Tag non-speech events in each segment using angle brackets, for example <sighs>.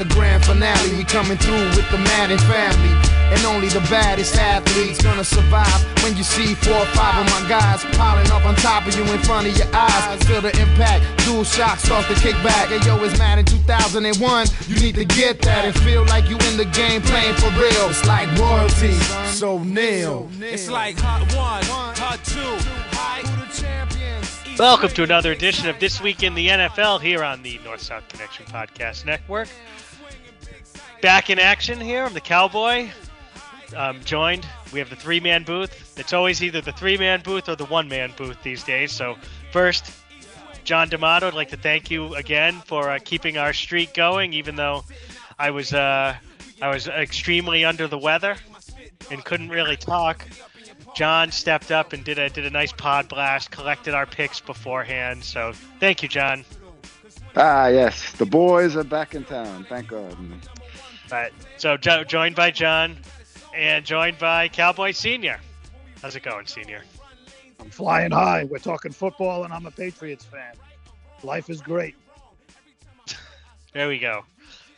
the grand finale. We coming through with the Madden family. And only the baddest athletes gonna survive when you see four or five of my guys piling up on top of you in front of your eyes. Feel the impact, dual shock starts to kick back. Hey yo, it's Madden 2001. You need to get that and feel like you in the game playing for real. It's like royalty, so nil. It's like hot one, hot two, high. Welcome to another edition of This Week in the NFL here on the North South Connection Podcast Network. Back in action here. I'm the Cowboy joined. We have the three man booth. It's always either the three man booth or the one man booth these days. So, first, John D'Amato, I'd like to thank you again for uh, keeping our streak going, even though I was uh, I was extremely under the weather and couldn't really talk. John stepped up and did a did a nice pod blast, collected our picks beforehand. So thank you, John. Ah, yes, the boys are back in town. Thank God. But so jo- joined by John, and joined by Cowboy Senior. How's it going, Senior? I'm flying high. We're talking football, and I'm a Patriots fan. Life is great. <laughs> there we go.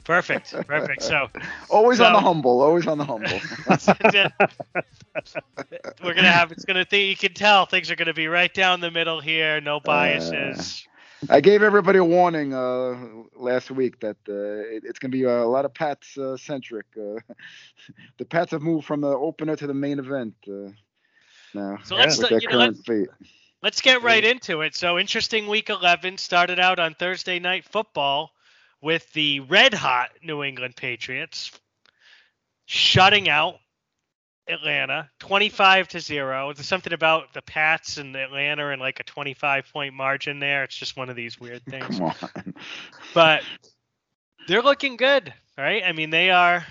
Perfect. Perfect. So <laughs> always so, on the humble. Always on the humble. <laughs> we're gonna have. It's gonna. Th- you can tell things are gonna be right down the middle here. No biases. Uh, I gave everybody a warning uh, last week that uh, it, it's going to be a lot of Pats uh, centric. Uh, <laughs> the Pats have moved from the opener to the main event uh, now. So let's with their you current know, let's, let's get right into it. So interesting week 11 started out on Thursday night football with the red hot New England Patriots shutting out Atlanta, 25 to 0. There's something about the Pats and Atlanta and like a 25 point margin there. It's just one of these weird <laughs> things. Come on. But they're looking good, right? I mean, they are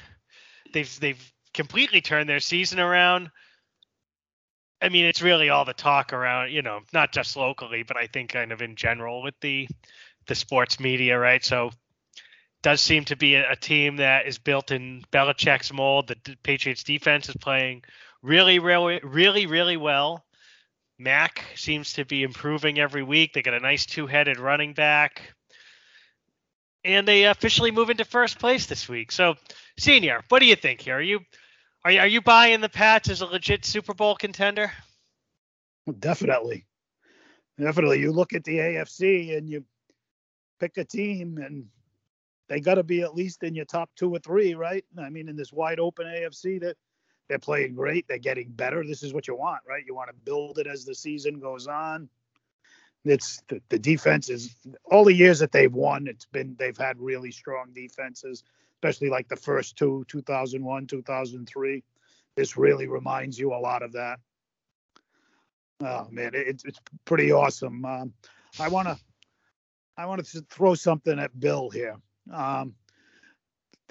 they've they've completely turned their season around. I mean, it's really all the talk around, you know, not just locally, but I think kind of in general with the the sports media, right? So does seem to be a, a, team that is built in Belichick's mold. The Patriots defense is playing really, really, really, really well. Mac seems to be improving every week. They got a nice two-headed running back, and they officially move into first place this week. So, senior, what do you think here? Are you are you, are you buying the Pats as a legit Super Bowl contender? Definitely, definitely. You look at the AFC and you pick a team, and they got to be at least in your top two or three, right? I mean, in this wide open AFC, that they're playing great, they're getting better. This is what you want, right? You want to build it as the season goes on. It's the, the defense is all the years that they've won. It's been they've had really strong defenses, especially like the first two, 2001, 2003. This really reminds you a lot of that. Oh man, it, it's pretty awesome. Um, I want to I want to throw something at Bill here. Um,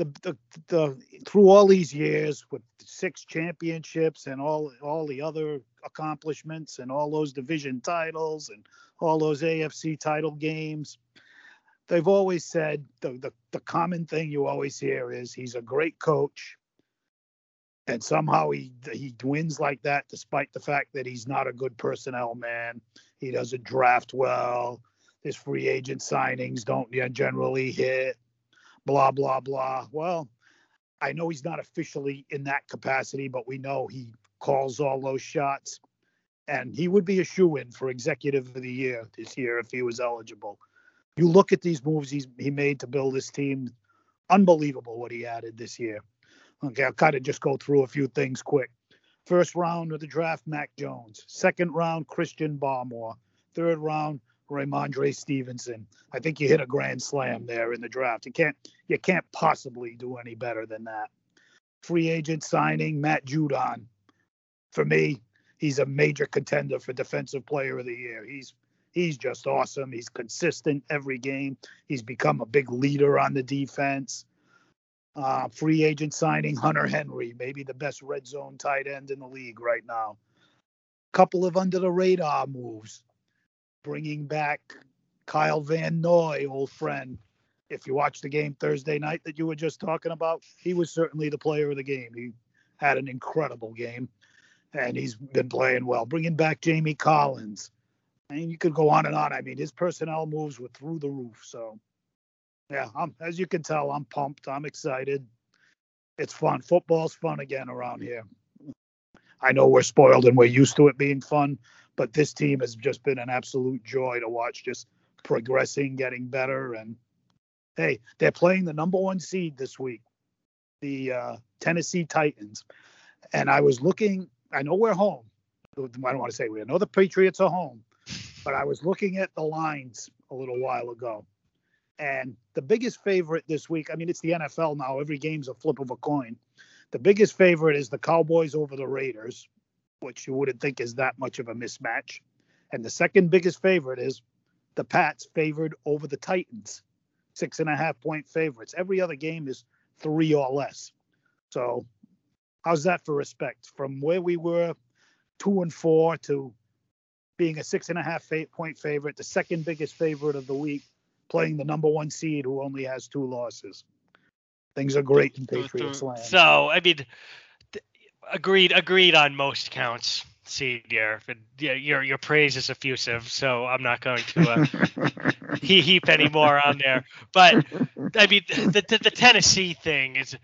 the, the the through all these years with six championships and all all the other accomplishments and all those division titles and all those AFC title games, they've always said the, the the common thing you always hear is he's a great coach and somehow he he wins like that despite the fact that he's not a good personnel man. He doesn't draft well. His free agent signings don't generally hit blah blah blah. Well, I know he's not officially in that capacity, but we know he calls all those shots, and he would be a shoe in for executive of the year this year if he was eligible. You look at these moves he's he made to build this team, unbelievable what he added this year. Okay, I'll kind of just go through a few things quick. First round of the draft, Mac Jones. Second round, Christian Barmore. Third round, Rhamondre Stevenson. I think you hit a grand slam there in the draft. You can't you can't possibly do any better than that. Free agent signing Matt Judon. For me, he's a major contender for defensive player of the year. He's he's just awesome. He's consistent every game. He's become a big leader on the defense. Uh, free agent signing Hunter Henry, maybe the best red zone tight end in the league right now. Couple of under the radar moves bringing back Kyle Van Noy, old friend. If you watched the game Thursday night that you were just talking about, he was certainly the player of the game. He had an incredible game, and he's been playing well. Bringing back Jamie Collins. Mean, you could go on and on. I mean, his personnel moves were through the roof. So Yeah, I'm, as you can tell, I'm pumped. I'm excited. It's fun. Football's fun again around here. I know we're spoiled and we're used to it being fun, but this team has just been an absolute joy to watch, just progressing, getting better. And hey, they're playing the number one seed this week, the uh, Tennessee Titans. And I was looking, I know we're home. I don't want to say we know the Patriots are home, but I was looking at the lines a little while ago. And the biggest favorite this week, I mean, it's the NFL now. Every game's a flip of a coin. The biggest favorite is the Cowboys over the Raiders, which you wouldn't think is that much of a mismatch. And the second biggest favorite is the Pats favored over the Titans, six and a half point favorites. Every other game is three or less. So, how's that for respect? From where we were two and four to being a six and a half point favorite, the second biggest favorite of the week, playing the number one seed who only has two losses. Things are great in Patriots land. So, I mean, th- agreed, agreed on most counts. See, yeah, yeah, your your praise is effusive, so I'm not going to uh, <laughs> heap any more on there. But I mean, the, the the Tennessee thing is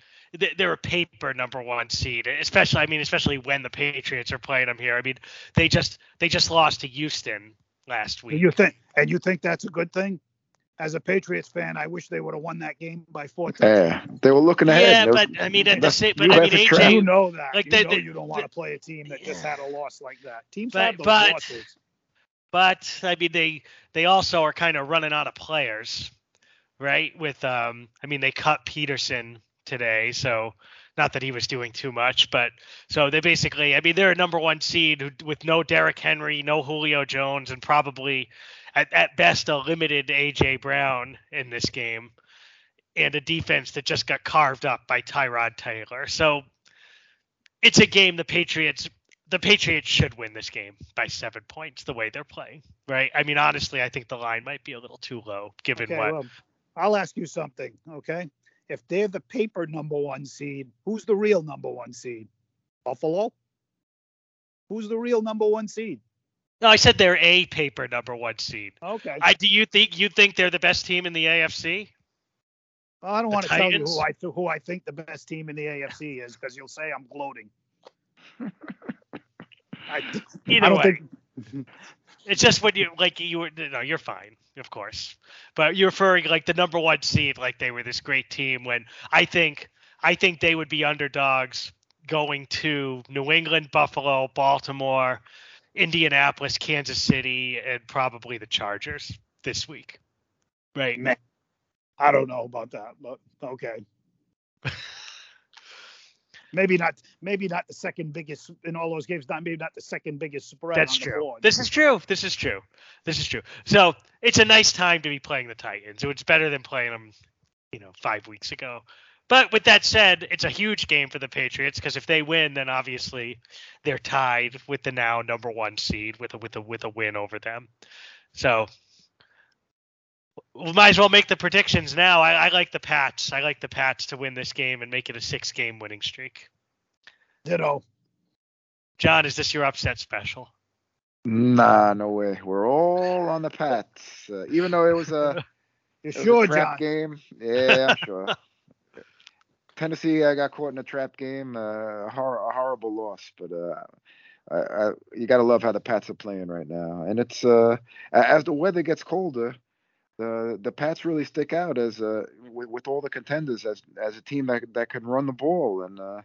they're a paper number one seed, especially I mean, especially when the Patriots are playing them here. I mean, they just they just lost to Houston last week. You think and you think that's a good thing? As a Patriots fan, I wish they would have won that game by four. Yeah, they were looking ahead. Yeah, but I mean, at the same, but I mean, AJ, try. You know that. Like you they- know they- you don't want to play a team that just had a loss like that. Teams But- have those but- losses. but I mean they they also are kind of running out of players, right? With um, I mean they cut Peterson today, so not that he was doing too much, but so they basically, I mean they're a number one seed with no Derrick Henry, no Julio Jones, and probably at, at best a limited AJ Brown in this game, and a defense that just got carved up by Tyrod Taylor. So it's a game the Patriots the Patriots should win this game by seven points the way they're playing, right? I mean, honestly, I think the line might be a little too low given Okay, what. well, I'll ask you something, okay? If they're the paper number one seed, who's the real number one seed? Buffalo? Who's the real number one seed? No, I said they're a paper number one seed. Okay. I do you think you think they're the best team in the AFC? Well, I don't the want to tell you who I th- who I think the best team in the AFC is because you'll say I'm gloating. <laughs> I, Either I don't way, think <laughs> it's just when you like you were no, you're fine, of course, but you're referring like the number one seed, like they were this great team. When I think I think they would be underdogs going to New England, Buffalo, Baltimore, Indianapolis, Kansas City, and probably the Chargers this week. Right. Man, I don't know about that, but okay. <laughs> maybe not. Maybe not the second biggest in all those games. Not maybe not the second biggest spread. That's true. This is true. This is true. This is true. So it's a nice time to be playing the Titans. So It's better than playing them, you know, five weeks ago. But with that said, it's a huge game for the Patriots because if they win, then obviously they're tied with the now number one seed with a with a with a win over them. So we might as well make the predictions now. I, I like the Pats. I like the Pats to win this game and make it a six game winning streak. Ditto. John, is this your upset special? Nah, no way. We're all on the Pats. Uh, even though it was a, <laughs> You it was sure, a trap John? game. Yeah, I'm sure. <laughs> Tennessee, I got caught in a trap game. Uh, a, hor- a horrible loss, but uh, I, I, you got to love how the Pats are playing right now. And it's uh, as the weather gets colder, the the Pats really stick out as uh, with, with all the contenders as as a team that that can run the ball and uh,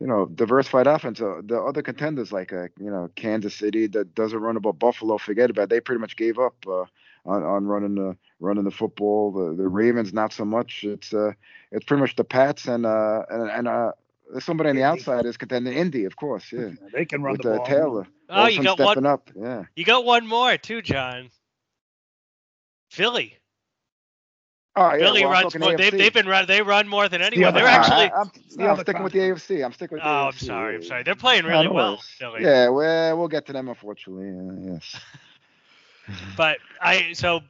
you know diversified offense. Uh, the other contenders like uh, you know Kansas City that doesn't run about Buffalo, forget about. It. They pretty much gave up uh, on on running the running the football. The the Ravens not so much. It's uh it's pretty much the Pats and uh and and uh. Somebody on the outside is contending Indy, of course, yeah. <laughs> They can run With the uh, ball. Taylor. Oh, All of you got stepping one. up, yeah. You got one more too, John. Philly. Oh, yeah. Philly well, runs more. They've, they've been run. They run more than anyone. other They're half. actually. I, am It's yeah, not I'm sticking with the AFC. I'm sticking with the Oh, AFC. I'm sorry. I'm yeah, sorry. They're playing really well. Philly. Yeah, well, we'll get to them, unfortunately. Yeah, yes. <laughs> <laughs> But I so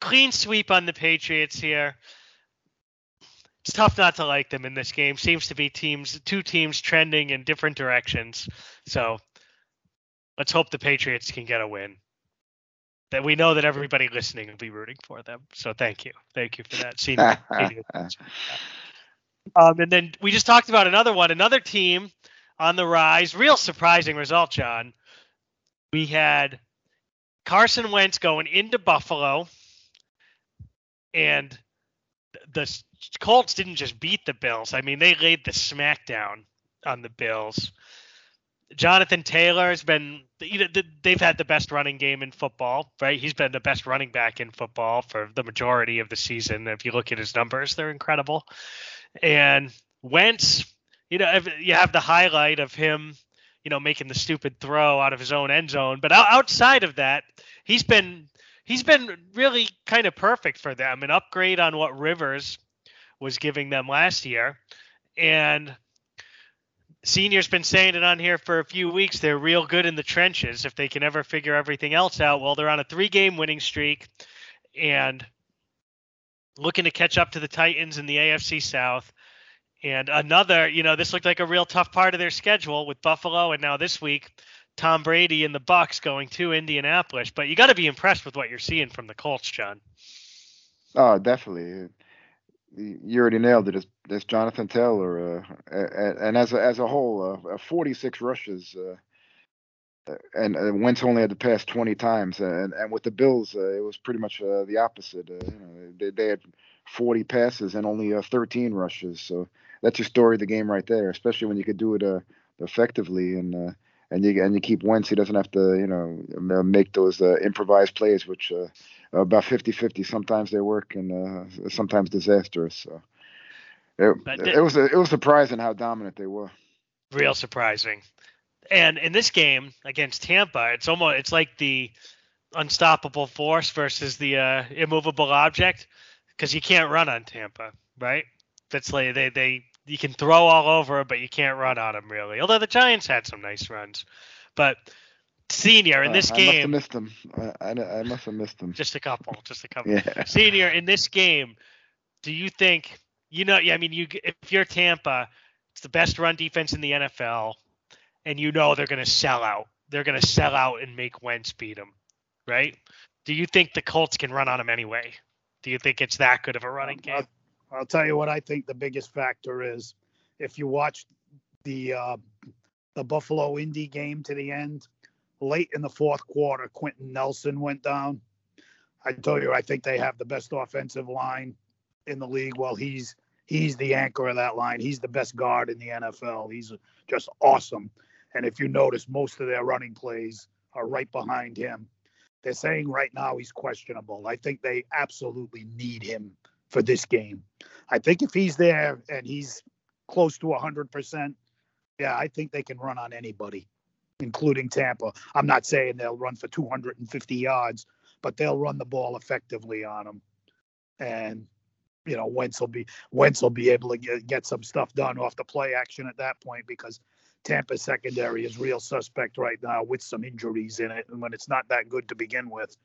clean sweep on the Patriots here. It's tough not to like them in this game. Seems to be teams, two teams trending in different directions. So let's hope the Patriots can get a win. that we know that everybody listening will be rooting for them. So thank you, thank you for that. Senior. <laughs> um, and then we just talked about another one, another team on the rise. Real surprising result, John. We had Carson Wentz going into Buffalo, and the Colts didn't just beat the Bills. I mean, they laid the smackdown on the Bills. Jonathan Taylor has been, you know, they've had the best running game in football, right? He's been the best running back in football for the majority of the season. If you look at his numbers, they're incredible. And Wentz, you know, you have the highlight of him, you know, making the stupid throw out of his own end zone. But outside of that, he's been he's been really kind of perfect for them, an upgrade on what Rivers was giving them last year. And Senior's been saying it on here for a few weeks. They're real good in the trenches. If they can ever figure everything else out, well, they're on a three-game winning streak and looking to catch up to the Titans in the AFC South. And another, you know, this looked like a real tough part of their schedule with Buffalo, and now this week, Tom Brady and the Bucks going to Indianapolis. But you got to be impressed with what you're seeing from the Colts, John. Oh, definitely you already nailed it. It's, Jonathan Taylor, uh, and, as a, as a whole, uh, 46 rushes, uh, and, and Wentz only had to pass 20 times, and and with the Bills, uh, it was pretty much uh, the opposite. Uh, you know, they, they had 40 passes and only 13 rushes, so that's your story of the game right there. Especially when you could do it uh, effectively and uh, and you and you keep Wentz, he doesn't have to you know uh, make those improvised plays, which about 50-50. Sometimes they work and uh, sometimes disastrous. So it, it was it was surprising how dominant they were. Real surprising. And in this game against Tampa, it's almost it's like the unstoppable force versus the uh, immovable object because you can't run on Tampa, right? That's like they they you can throw all over, but you can't run on them really. Although the Giants had some nice runs, but Senior in this uh, game. I must have missed them. I, I, I, must have missed them. Just a couple. Just a <laughs> couple. Yeah. Senior in this game, do you think you know? Yeah, I mean, you if you're Tampa, it's the best run defense in the NFL, and you know they're going to sell out. They're going to sell out and make Wentz beat them, right? Do you think the Colts can run on them anyway? Do you think it's that good of a running game? I'll, tell you what I think the biggest factor is. If you watch the uh, the Buffalo Indy game to the end, late in the fourth quarter, Quenton Nelson went down. I told you I think they have the best offensive line in the league. Well, he's he's the anchor of that line. He's the best guard in the NFL. He's just awesome. And if you notice, most of their running plays are right behind him. They're saying right now he's questionable. I think they absolutely need him for this game. I think if he's there and he's close to 100%, yeah, I think they can run on anybody including Tampa. I'm not saying they'll run for 250 yards, but they'll run the ball effectively on them. And you know, Wentz will be Wentz will be able to get, get some stuff done off the play action at that point because Tampa's secondary is real suspect right now with some injuries in it, and when it's not that good to begin with.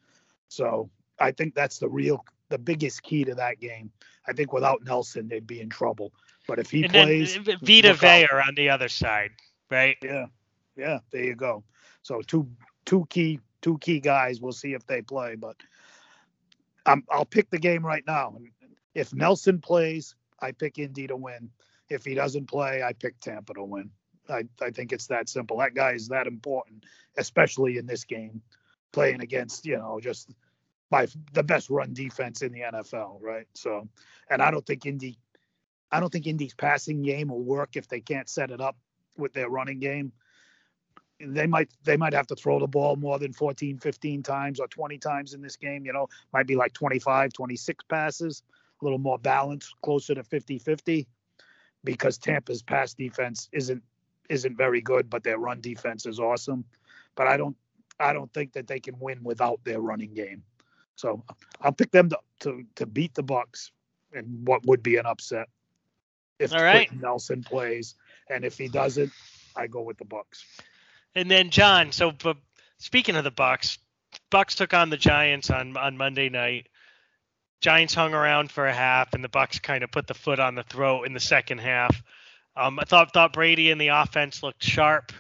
So I think that's the real the biggest key to that game. I think without Nelson, they'd be in trouble. But if he and plays, Vita Vea on the other side, right? Yeah, yeah, there you go. So two two key two key guys. We'll see if they play, but I'm, I'll pick the game right now. If Nelson plays, I pick Indy to win. If he doesn't play, I pick Tampa to win. I, I think it's that simple. That guy is that important, especially in this game, playing against you know just by the best run defense in the NFL, right? So, and I don't think Indy, I don't think Indy's passing game will work if they can't set it up with their running game. They might they might have to throw the ball more than 14 15 times or 20 times in this game you know? Might be like 25 26 passes a little more balanced closer to 50 50 because tampa's pass defense isn't isn't very good but their run defense is awesome. But i don't i don't think that they can win without their running game so i'll pick them to to, to beat the Bucks and what would be an upset if All right. nelson plays and if he doesn't i go with the Bucks. and then John, so but speaking of the Bucks, Bucks took on the Giants on on Monday night. Giants hung around for a half, and the Bucks kind of put the foot on the throat in the second half. Um, I thought thought Brady and the offense looked sharp.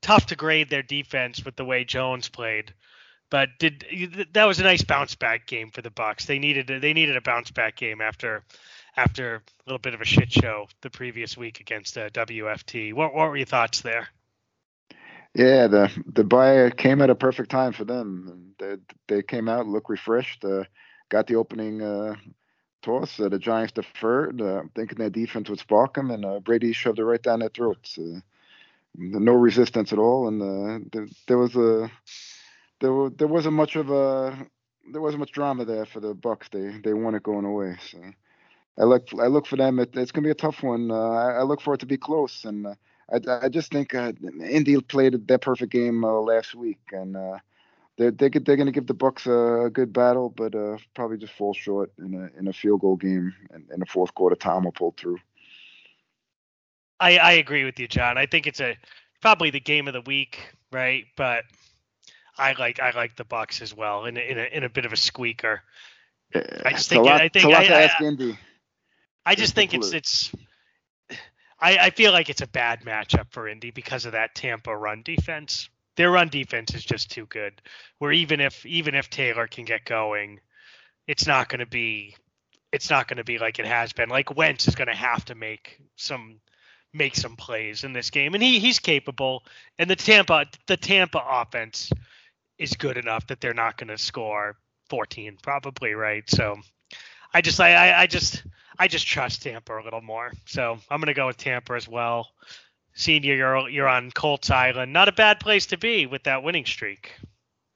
Tough to grade their defense with the way Jones played, But did that was a nice bounce back game for the Bucks. They needed a, they needed a bounce back game after after a little bit of a shit show the previous week against uh, WFT. What what were your thoughts there? Yeah, the the bye came at a perfect time for them. They they came out, looked refreshed, uh, got the opening uh, toss. Uh, the Giants deferred, uh, thinking their defense would spark them, and uh, Brady shoved it right down their throats. No resistance at all, and there, there was a there there wasn't much of a there wasn't much drama there for the Bucks. They they won it going away. So I look I look for them. It, it's gonna be a tough one. Uh, I, I, look for it to be close, and uh, I I just think uh, Indy played their perfect game uh, last week, and uh, they're they they're gonna give the Bucks a, good battle, but uh, probably just fall short in a in a field goal game in, in the fourth quarter. Tom will pull through. I I agree with you, John. I think it's a probably the game of the week, right? But I like I like the Bucks as well in a, in a in a bit of a squeaker. I just think lot, I think I, I, I, I just think it's it's I, I feel like it's a bad matchup for Indy because of that Tampa run defense. Their run defense is just too good. Where even if even if Taylor can get going, it's not going to be it's not going to be like it has been. Like Wentz is going to have to make some make some plays in this game, and he he's capable. And the Tampa the Tampa offense is good enough that they're not going to score 14 probably right? So i just I, I, just i just trust tampa a little more. So i'm going to go with tampa as well. Senior you're you're on colts island. Not a bad place to be with that winning streak.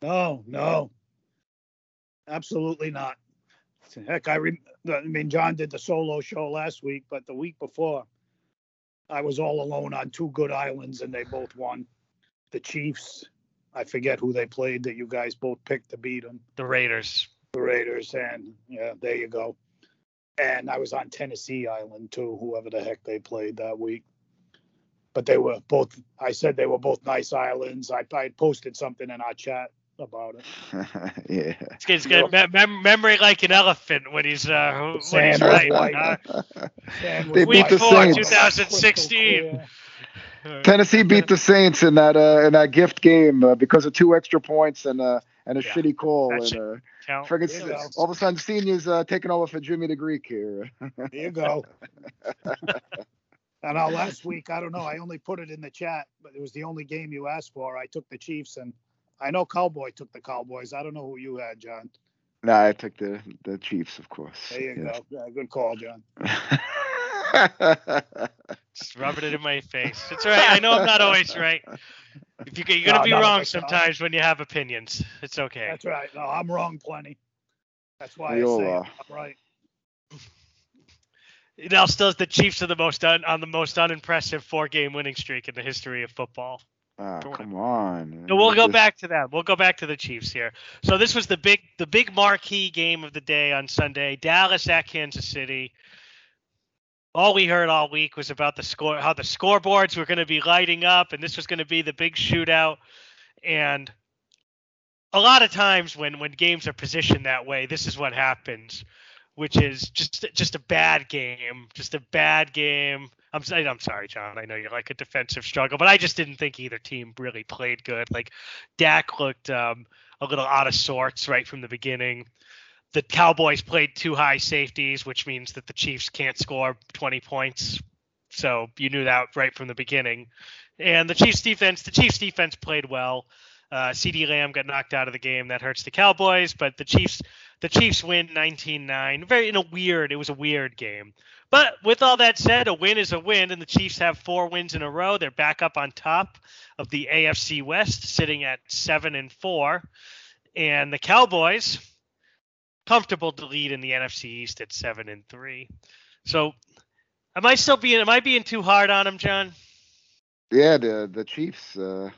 No no. Absolutely not. Heck i re- i mean john did the solo show last week but the week before i was all alone on two good islands and they both won. The chiefs I forget who they played that you guys both picked to beat them. The Raiders. The Raiders, and yeah, there you go. And I was on Tennessee Island too, whoever the heck they played that week. But they were both. I said they were both nice islands. I I posted something in our chat about it. <laughs> yeah. It's got me- mem- memory like an elephant when he's uh when he's right. Uh, they week beat the four, Saints. 2016. <laughs> Tennessee beat the Saints in that uh, in that gift game uh, because of two extra points and uh, and a Yeah, shitty call. And, uh, count. friggin' There you go. all of a sudden, seniors uh, taking over for Jimmy the Greek here. There you <laughs> go. and last week, I don't know. I only put it in the chat, but it was the only game you asked for. I took the Chiefs, and I know Cowboy took the Cowboys. I don't know who you had, John. nah, I took the the Chiefs, of course. There you Yes. go. Yeah, good call, John. <laughs> Just rubbing it in my face. It's all right. I know I'm not always right. If you, you're gonna No, be wrong always, no. sometimes when you have opinions. It's okay. That's right. No, I'm wrong plenty. That's why We I all say it. are. I'm right. Now, still, the Chiefs are the most un, on the most unimpressive four-game winning streak in the history of football. Ah, come on. No, we'll go Just- back to that. We'll go back to the Chiefs here. So this was the big the big marquee game of the day on Sunday. Dallas at Kansas City. All we heard all week was about the score how the scoreboards were going to be lighting up and this was going to be the big shootout and a lot of times when when games are positioned that way, this is what happens, which is just just a bad game, just a bad game. I'm I'm sorry, John. I know you're like a defensive struggle, but I just didn't think either team really played good. Like Dak looked um, a little out of sorts right from the beginning. The Cowboys played two high safeties, which means that the Chiefs can't score 20 points. So you knew that right from the beginning. And the Chiefs defense, the Chiefs defense played well. Uh, CeeDee Lamb got knocked out of the game. That hurts the Cowboys, but the Chiefs, the Chiefs win 19-9. Very in a weird. It was a weird game. But with all that said, a win is a win, and the Chiefs have four wins in a row. They're back up on top of the AFC West, sitting at seven and four. And the Cowboys, comfortable to lead in the NFC East at seven and three. So, am I still being? Am I being too hard on them, John? Yeah, the the Chiefs. Uh,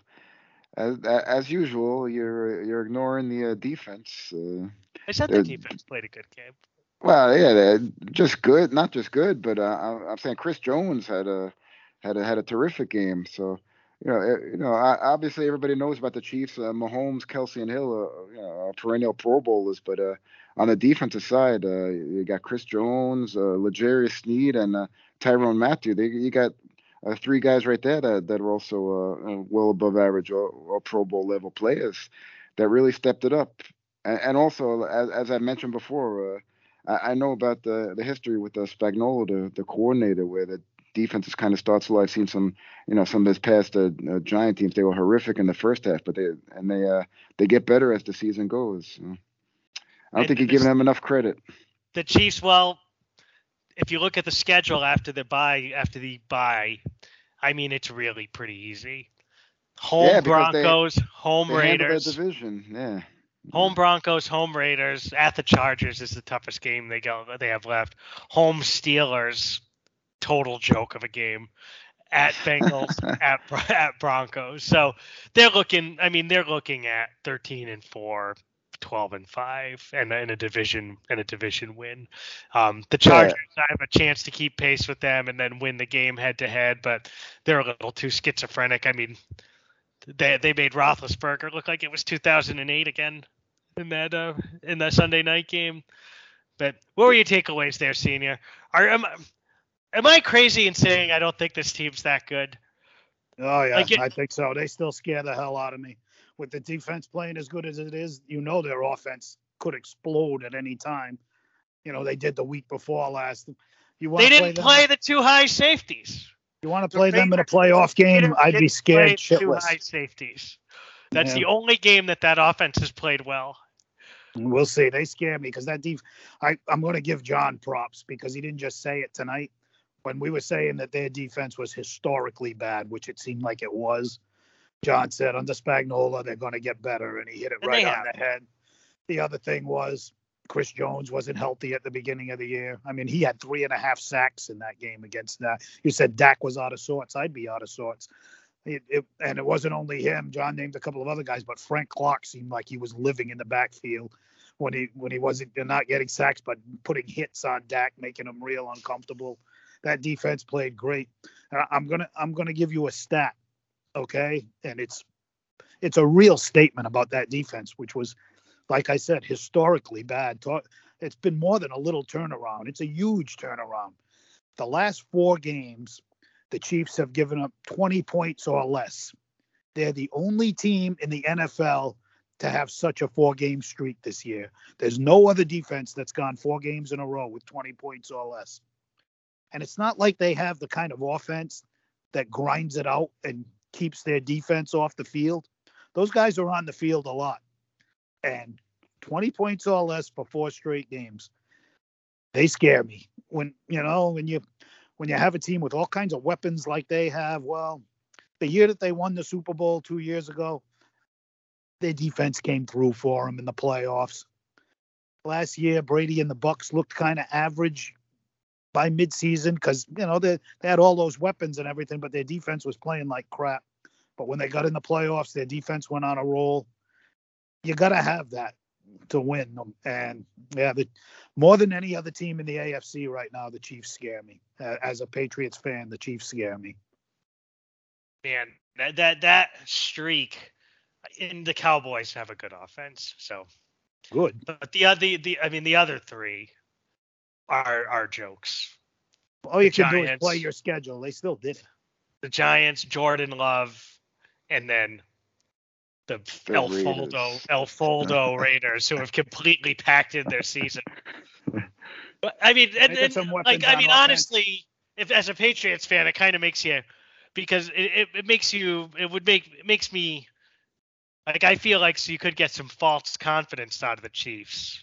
as as usual, you're you're ignoring the uh, defense. Uh, I said the defense played a good game. well, yeah, just good, not just good, but uh, I- I'm saying Chris Jones had a had a had a terrific game. So you know, eh, you know, obviously everybody knows about the Chiefs. Uh, Mahomes, Kelce, and Hill, uh, you know, are perennial Pro Bowlers. But uh, on the defensive side, uh, you got Chris Jones, uh, L'Jarius Sneed, and uh, Tyrann Mathieu. They, you got uh, three guys right there that, that are also uh, uh, well above average or, or Pro Bowl level players. that really stepped it up. And, and also, as, as I mentioned before, uh, I, I know about the the history with the Spagnuolo, the, the coordinator, where the defenses kind of starts slow. I've seen some, you know, some of his past uh, uh, Giant teams. They were horrific in the first half, but they and they uh, they get better as the season goes. So I don't And think you're giving them enough credit. the Chiefs, well, if you look at the schedule after the bye, after the bye, I mean, it's really pretty easy. Home Yeah, because they- Broncos, home They Raiders, division, yeah. home Broncos, home Raiders. At the Chargers is the toughest game they go they have left. Home Steelers, total joke of a game. At <laughs> Bengals, at at Broncos. So they're looking. I mean, they're looking at 13 and four. 12 and 5 and, and a division and a division win. Um, the Yeah. Chargers I have a chance to keep pace with them and then win the game head to head, but they're a little too schizophrenic. I mean, they they made Roethlisberger look like it was 2008 again in that uh, in that Sunday night game. But what were your takeaways there, Senior? Are am, I- am I crazy in saying I don't think this team's that good? Oh yeah, Like it- I think so. They still scare the hell out of me. With the defense playing as good as it is, you know their offense could explode at any time. You know they did the week before last. You want They to play didn't them? play the two high safeties. You want to play them in a playoff game? I'd be scared the two high safeties. That's Yeah. the only game that that offense has played well. We'll see. They scare me because that def. I I'm going to give John props because he didn't just say it tonight. When we were saying that their defense was historically bad, which it seemed like it was, John said under Spagnuolo they're going to get better, and he hit it And right on the head. The other thing was Chris Jones wasn't healthy at the beginning of the year. I mean, he had three and a half sacks in that game against that. You said Dak was out of sorts. I'd be out of sorts. It, it, and it wasn't only him. John named a couple of other guys, but Frank Clark seemed like he was living in the backfield when he when he wasn't uh, not getting sacks, but putting hits on Dak, making him real uncomfortable. That defense played great. And I'm gonna I'm gonna give you a stat, okay? And it's it's a real statement about that defense, which was, like I said, historically bad. It's been more than a little turnaround. It's a huge turnaround. The last four games, the Chiefs have given up 20 points or less. They're the only team in the NFL to have such a four game streak this year. There's no other defense that's gone four games in a row with 20 points or less. And it's not like they have the kind of offense that grinds it out and keeps their defense off the field. Those guys are on the field a lot. And 20 points or less for four straight games. They scare me. When you know, when you when you have a team with all kinds of weapons like they have, well, the year that they won the Super Bowl two years ago, their defense came through for them in the playoffs. Last year, Brady and the Bucks looked kind of average by midseason because you know they they had all those weapons and everything, but their defense was playing like crap. But when they got in the playoffs, their defense went on a roll. You got to have that to win them. And yeah, the, more than any other team in the AFC right now, the Chiefs scare me. Uh, as a Patriots fan, the Chiefs scare me. Man, that that that streak and the Cowboys have a good offense. So Good. but the other the I mean the other three are are jokes. All you The can do is play your schedule. They still did. The Giants, Jordan Love, and then the The El Raiders. Foldo El Foldo <laughs> Raiders who have completely packed in their season. <laughs> But I mean, and, They got and, like I mean, offense. honestly, if as a Patriots fan, it kind of makes you because it, it, it makes you it would make it makes me like I feel like so you could get some false confidence out of the Chiefs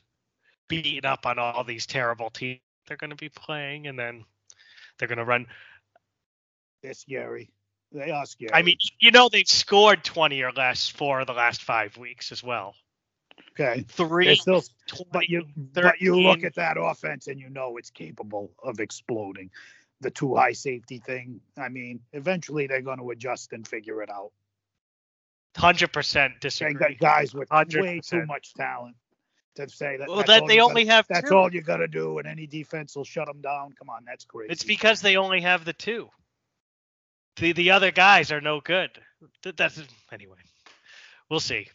beating up on all these terrible teams they're going to be playing, and then they're going to run. They're scary. They are scary. I mean, you know, they've scored 20 or less for the last five weeks as well. okay. Three, still, 20, but you, but you look at that offense and you know it's capable of exploding. The two high safety thing. I mean, eventually they're going to adjust and figure it out. 100% disagree. They got guys with way 100%. too much talent to say that. Well, that they only gotta, have That's two. all you got to do, and any defense will shut them down. Come on, that's crazy. It's because they only have the two. The the other guys are no good. That's anyway. We'll see.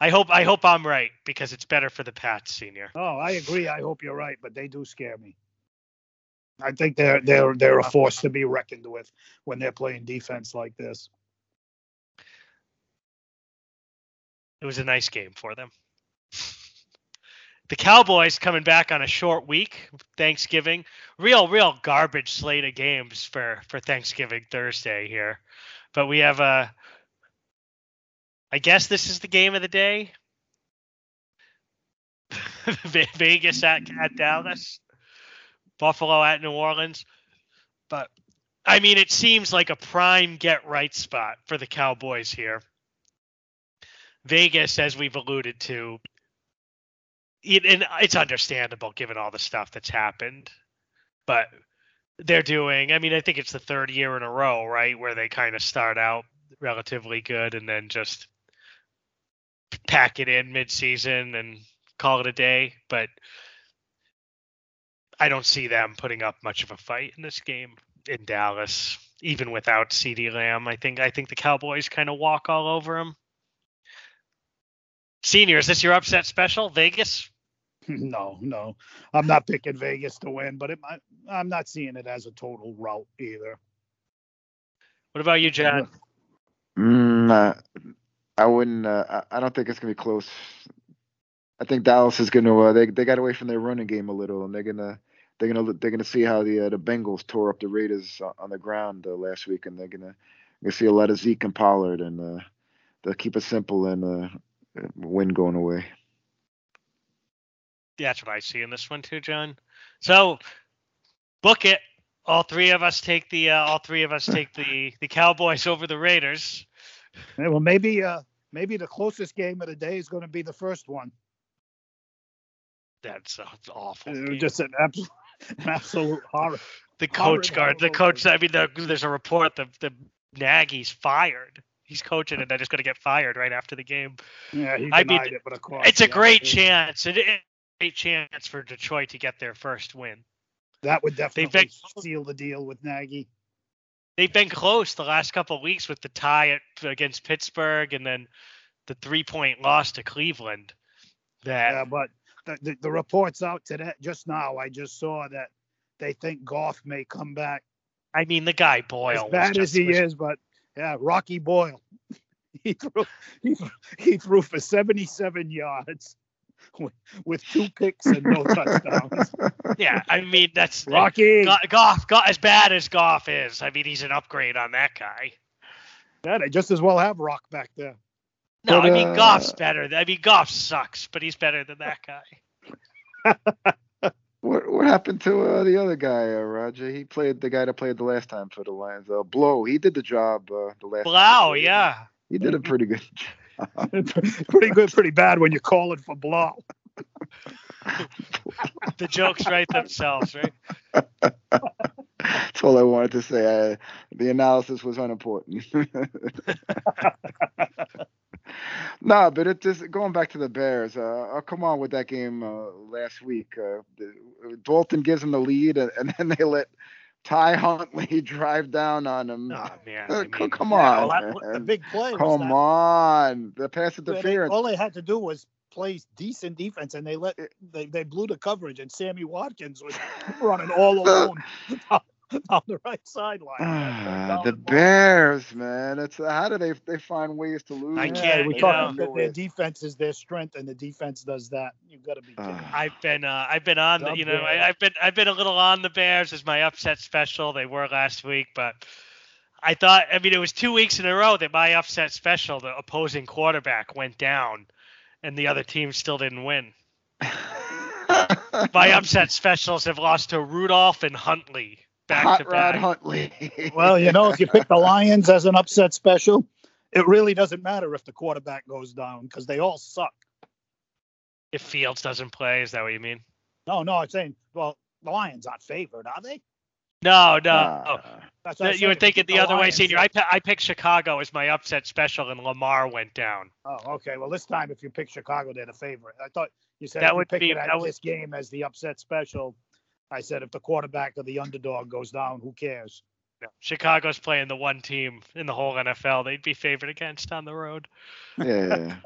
I hope I hope I'm right because it's better for the Pats, senior. Oh, I agree. I hope you're right, but they do scare me. I think they're they're they're a force to be reckoned with when they're playing defense like this. It was a nice game for them. The Cowboys coming back on a short week, Thanksgiving. Real, real garbage slate of games for for Thanksgiving Thursday here. But we have a. I guess this is the game of the day. <laughs> Vegas at, at Dallas, Buffalo at New Orleans. But I mean, it seems like a prime get right spot for the Cowboys here. Vegas, as we've alluded to, it, and it's understandable given all the stuff that's happened, but they're doing. I mean, I think it's the third year in a row, right, where they kind of start out relatively good and then just pack it in mid-season and call it a day. But I don't see them putting up much of a fight in this game in Dallas, even without CeeDee Lamb. I think I think the Cowboys kind of walk all over them. Senior, is this your upset special? Vegas? No, no, I'm not picking Vegas to win, but it might, I'm not seeing it as a total rout either. What about you, John? Mm, uh, I wouldn't. Uh, I I don't think it's gonna be close. I think Dallas is gonna. Uh, they they got away from their running game a little, and they're gonna they're gonna they're gonna see how the uh, the Bengals tore up the Raiders on- on the ground uh, last week, and they're gonna gonna see a lot of Zeke and Pollard, and uh, they'll keep it simple and uh, win going away. That's what I see in this one too, John. So book it. All three of us take the uh, all three of us <laughs> take the the Cowboys over the Raiders. Yeah, well, maybe uh, maybe the closest game of the day is going to be the first one. That's uh, awful. Just an absolute, an absolute horror. the coach guard, the coach. I mean, the, there's a report that the Nagy's fired. He's coaching and they're just going to get fired right after the game. Yeah, he I mean, denied it, but of course, It's a yeah, great it- chance. It, it- great chance for Detroit to get their first win. That would definitely been- seal the deal with Nagy. They've been close the last couple of weeks with the tie at, against Pittsburgh and then the three point loss to Cleveland. That Yeah, but the, the, the reports out today just now, I just saw that they think Goff may come back I mean, the guy Boyle. as bad just- as he was- is, but yeah, Rocky Boyle. <laughs> He threw he, threw- he threw for 77 yards <laughs> with, with two picks and no touchdowns. <laughs> Yeah, I mean that's Rocky, Go- Goff, Goff. As bad as Goff is, I mean he's an upgrade on that guy. yeah, they just as well have Rock back there. No, But, I mean uh, Goff's better. I mean Goff sucks, but he's better than that guy. <laughs> What what happened to uh, the other guy, uh, Roger? He played the guy that played the last time for the Lions. Uh, Blough. He did the job uh, the last. time he Blough, played. yeah. He did a pretty good job. <laughs> pretty good, pretty bad when you call it for blow. <laughs> The jokes write themselves, right? That's all I wanted to say. I, the analysis was unimportant. <laughs> no, but it just going back to the Bears. Uh, I'll come on with that game uh, last week. Uh, Dalton gives them the lead, and, and then they let Ty Huntley <laughs> drive down on them. Oh man. Uh, mean, come Yeah, on, well, that- the big play. come that- on, the pass they- interference. all they had to do was play decent defense, and they let they, they blew the coverage, and Sammy Watkins was <laughs> running all alone <laughs> <laughs> down, down the right sideline. Ah, Down the. Bears, man. It's how do they they find ways to lose? I can't, we talk know. that their defense is their strength, and the defense does that. You've got to be kidding. Ah. I've been uh, I've been on the you know I, I've been I've been a little on the Bears as my upset special. They were last week, but I thought I mean it was two weeks in a row that my upset special, the opposing quarterback, went down, and the other team still didn't win. <laughs> My upset specials have lost to Rudolph and Huntley back Hot to Rod back. Huntley. Well, you know, if you pick the Lions as an upset special, it really doesn't matter if the quarterback goes down because they all suck. If Fields doesn't play, is that what you mean? No, no, I'm saying, well, the Lions aren't favored, are they? No, no. That's what No, you saying. were If thinking you the pick other way, senior. I, I picked Chicago as my upset special, and Lamar went down. Oh, okay. Well, this time, if you pick Chicago, they're the favorite. I thought you said That you would pick be- it at that would- this game as the upset special. I said if the quarterback or the underdog goes down, who cares? No. Chicago's playing the one team in the whole NFL they'd be favored against on the road. yeah.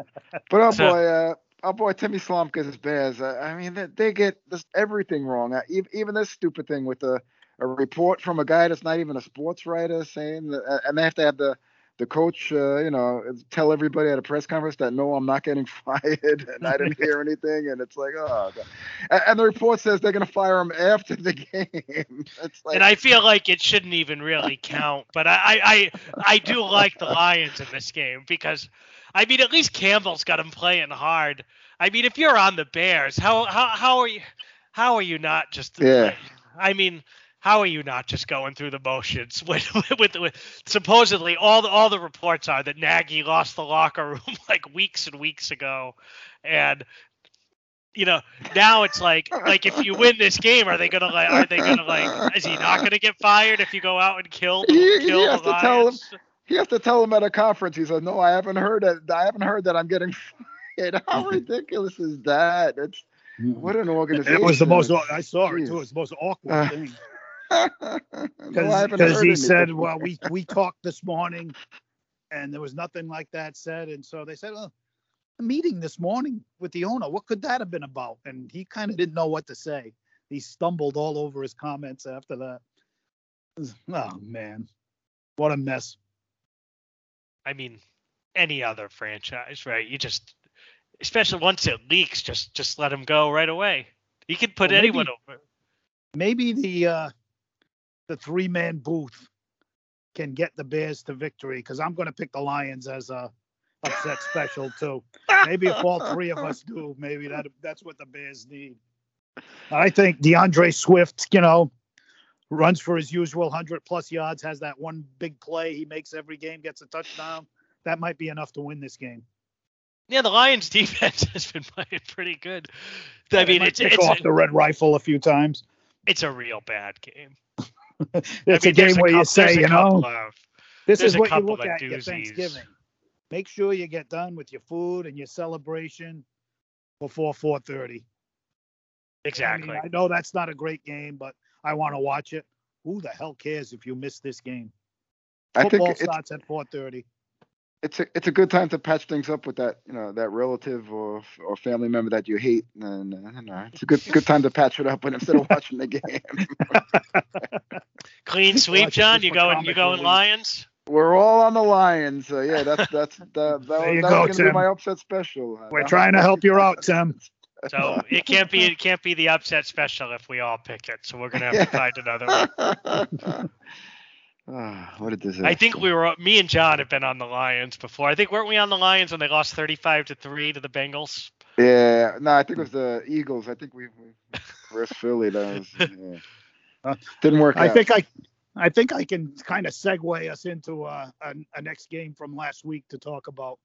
But our <laughs> So- boy, uh, our boy Timmy Slomka's Bears. Uh, I mean, they, they get this everything wrong. Uh, ev- even this stupid thing with a, a report from a guy that's not even a sports writer saying, that, uh, and they have to have the the coach, uh, you know, tell everybody at a press conference that no, I'm not getting <laughs> fired, and I didn't hear anything, and it's like, oh, God. And, and the report says they're gonna fire him after the <laughs> game. like, and I feel like it shouldn't even really count. But I, I, I do like the Lions in this game because, I mean, at least Campbell's got him playing hard. I mean, if you're on the Bears, how how how are you? How are you not just? Yeah. I mean, how are you not just going through the motions <laughs> with with, with supposedly all the all the reports are that Nagy lost the locker room <laughs> like weeks and weeks ago, and you know now it's like like if you win this game, are they gonna like are they gonna like is he not gonna get fired if you go out and kill He- he has the to tell him- Lions? he has to tell him at a conference. He says, "No, I haven't heard that. I haven't heard that I'm getting <laughs> fired." How ridiculous is that? It's what an organization. It was the most. I saw it Jeez. too. It was the most awkward Uh, thing no, I haven't because he said, anything. "Well, we we talked this morning, and there was nothing like that said." And so they said, "Oh, a meeting this morning with the owner. What could that have been about?" And he kind of didn't know what to say. He stumbled all over his comments after that. <sighs> Oh man, what a mess! I mean, any other franchise, right? You just, especially once it leaks, just just let him go right away. You could put Well, maybe- anyone over. Maybe the uh, the three man booth can get the Bears to victory because I'm going to pick the Lions as a upset special too. Maybe if all three of us do, maybe that that's what the Bears need. I think D'Andre Swift, you know, runs for his usual 100 plus yards, has that one big play he makes every game, gets a touchdown. That might be enough to win this game. Yeah, the Lions <laughs> defense has been playing pretty good. I mean, it's it's off the red rifle a few times. it's a real bad game. <laughs> It's I a mean, there's game where you couple- say, you know, of- This is what you look at your doozies. Thanksgiving. Make sure you get done with your food and your celebration before 4:30. exactly. I, mean, I know that's not a great game, but I want to watch it. Who the hell cares if you miss this game? I think Football starts at 4:30. It's a it's a good time to patch things up with that you know that relative or or family member that you hate and uh, you know, it's a good good time to patch it up but instead of watching the game <laughs> Clean sweep, John. You for going? comic You going relief. Lions? we're all on the lions so yeah that's that's that, that, <laughs> There you that go, gonna be Tim. my upset special We're That trying to help you out, Tim. <laughs> So it can't be it can't be the upset special if we all pick it. So we're gonna have to find another one. Ah, what a disaster. I think we were me and John have been on the Lions before. I think weren't we on the Lions when they lost 35 to three to the Bengals? Yeah, no, I think it was the Eagles. I think we, we versus Philly. That was <laughs> yeah. Uh, didn't work I out. think I, I think I can kind of segue us into uh, a, a next game from last week to talk about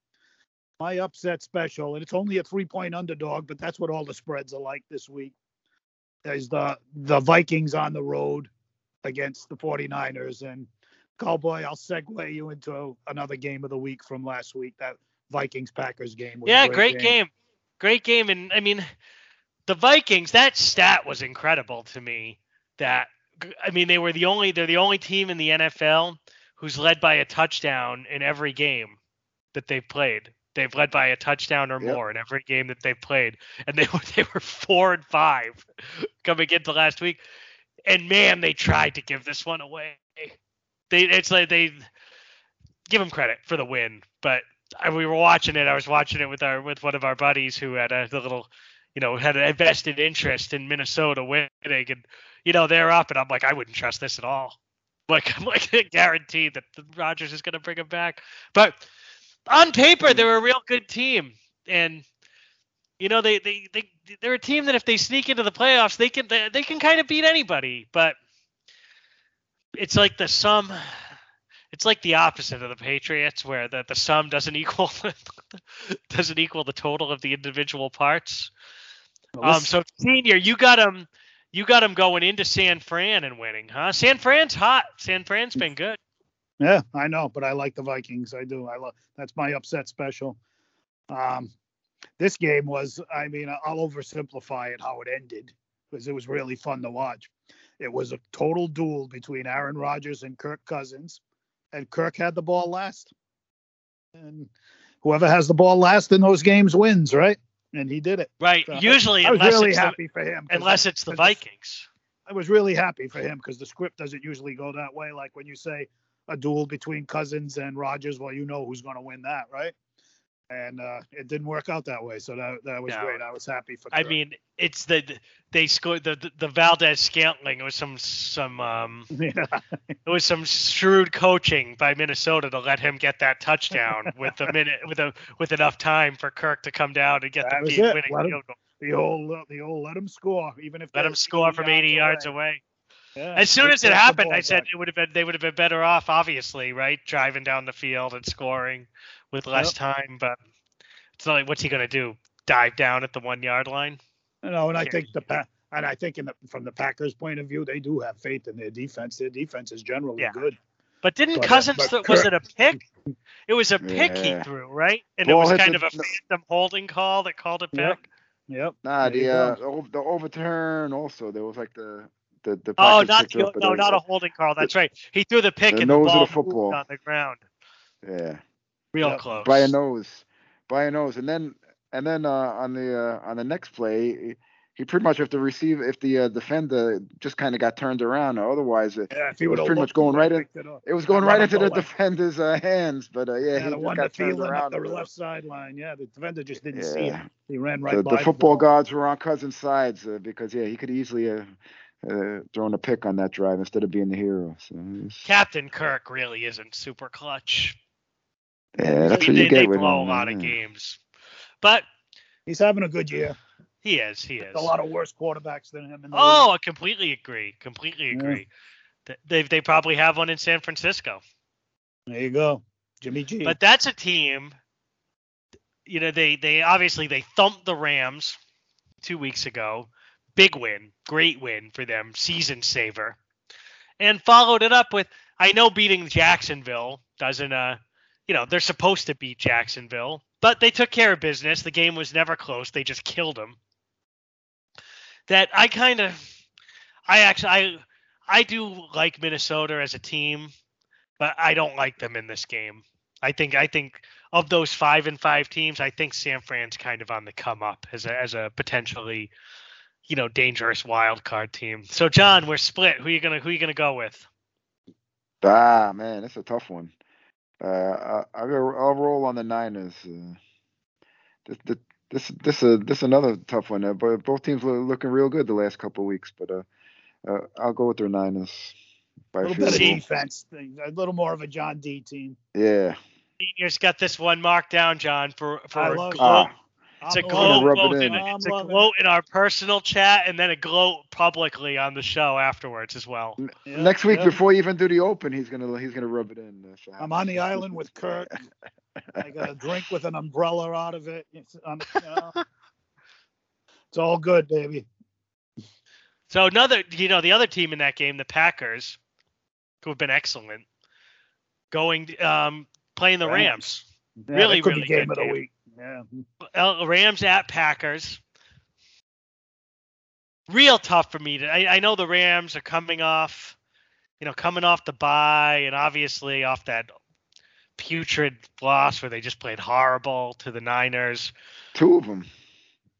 my upset special, and it's only a three-point underdog, but that's what all the spreads are like this week. There's the the Vikings on the road against the 49ers, and Cowboy, I'll segue you into another game of the week from last week. That Vikings Packers game. Was a Yeah, great game. Great game. And I mean, the Vikings, that stat was incredible to me. That I mean, they were the only they're the only team in the NFL who's led by a touchdown in every game that they've played. They've led by a touchdown or Yep. more in every game that they've played. And they were <laughs> they were four and five coming into last week. And man, they tried to give this one away. They it's like they give them credit for the win, but I, we were watching it. I was watching it with our with one of our buddies who had a little, you know, had a vested interest in Minnesota winning, and you know they're up, and I'm like, I wouldn't trust this at all. Like <laughs> I'm like guaranteed that Rodgers is going to bring him back. But on paper, they're a real good team, and you know they they they they're a team that if they sneak into the playoffs, they can they, they can kind of beat anybody. But it's like the sum it's like the opposite of the Patriots, where the, the sum doesn't <laughs> equal doesn't equal the total of the individual parts. Um, so senior, you got him, you got him going into San Fran and winning, huh? San Fran's hot. San Fran's been good. Yeah, I know, but I like the Vikings. I do. I love that's my upset special. Um, this game was, I mean, I'll oversimplify it how it ended because it was really fun to watch. It was a total duel between Aaron Rodgers and Kirk Cousins, and Kirk had the ball last. And whoever has the ball last in those games wins, right? And he did it. Right. So, Usually, I was unless really it's happy for him. unless it's the Vikings. I was really happy for him because the script doesn't usually go that way. Like when you say a duel between Cousins and Rodgers. Well, you know who's going to win that, right? And uh, it didn't work out that way, so that that was No. great. I was happy for. I Kirk. mean, it's the they scored the the, the Valdes-Scantling. It was some some um <laughs> yeah, it was some shrewd coaching by Minnesota to let him get that touchdown <laughs> with a minute with a with enough time for Kirk to come down and get That the it. winning field goal. the old the old let him score, even if Let him score from 80 yards away. Yeah, As soon as it happened, I said back. it would have been they would have been better off, obviously, right? Driving down the field and scoring with less Yep. time, but it's not like what's he gonna do? Dive down at the one yard line? You know, and I think the do pa- and I think in the, from the Packers' point of view, they do have faith in their defense. Their defense is generally Yeah. good. But didn't But, uh, Cousins but th- was Kirk- it a pick? <laughs> It was a pick Yeah. he threw, right? And Ball it was kind the- of a <laughs> phantom holding call that called it Yep. back. Yep. Nah, There the uh, the overturn also. There was like the the the. Oh, not picked up the, no, the- not a holding call. That's right. He threw the pick the and the nose ball the moved football. on the ground, Yeah, real Yep. close. by a nose, by a nose, and then and then uh, on the uh, on the next play, he- he pretty much if the receive if the uh, defender just kind of got turned around, or otherwise it, Yeah, he It was pretty much going right in- It, it was going right into the the left. defender's uh, hands. But uh, yeah, Yeah, he the just one got that turned fielding up around. the left sideline. Yeah, the defender just didn't see Yeah. him. He ran right the, by the football ball. guards were on Cousins' sides uh, because yeah, he could easily uh, uh, thrown a pick on that drive instead of being the hero. So Captain Kirk really isn't super clutch. Yeah, that's what they, you get they with blow him, a lot of games, but He's having a good year. he is. He is. A lot of worse quarterbacks than him. In the Oh, I completely agree. Completely agree. Th- They they probably have one in San Francisco. there you go, Jimmy G. But that's a team. You know, they they obviously they thumped the Rams two weeks ago. Big win, great win for them, season saver, and followed it up with I know beating Jacksonville doesn't uh you know they're supposed to beat Jacksonville, but they took care of business. The game was never close. They just killed them. That I kind of, I actually I I do like Minnesota as a team, but I don't like them in this game. I think I think of those five and five teams, I think San Fran's kind of on the come up as a as a potentially, you know, dangerous wild card team. So John, we're split. Who are you gonna who are you gonna go with? Ah man, that's a tough one. Uh, I, I'll. I'll roll on the Niners. Uh, this, this, this, this, uh, this another tough one. Uh, but both teams are looking real good the last couple of weeks. But uh, uh, I'll go with their Niners by a a little field better See- goal. defense, a little more of a John D team. Yeah. Senior's got this one marked down, John, for for I a love it. Gloat. It's a I'm gloat loving rub it in. in, it's a loving gloat in our personal chat and then a gloat publicly on the show afterwards as well. Yeah, Next week, yeah. before you even do the open, he's gonna he's gonna rub it in. uh, I'm on the island with Kirk. I got a drink with an umbrella out of it. It's, um, you know, it's all good, baby. So another, you know, the other team in that game, the Packers, who have been excellent, going um playing the Rams. Rams. Yeah, Really, that could be game of the game. week. Yeah. Rams at Packers. Real tough for me to. I, I know the Rams are coming off, you know, coming off the bye, and obviously off that putrid loss where they just played horrible to the Niners. Two of them.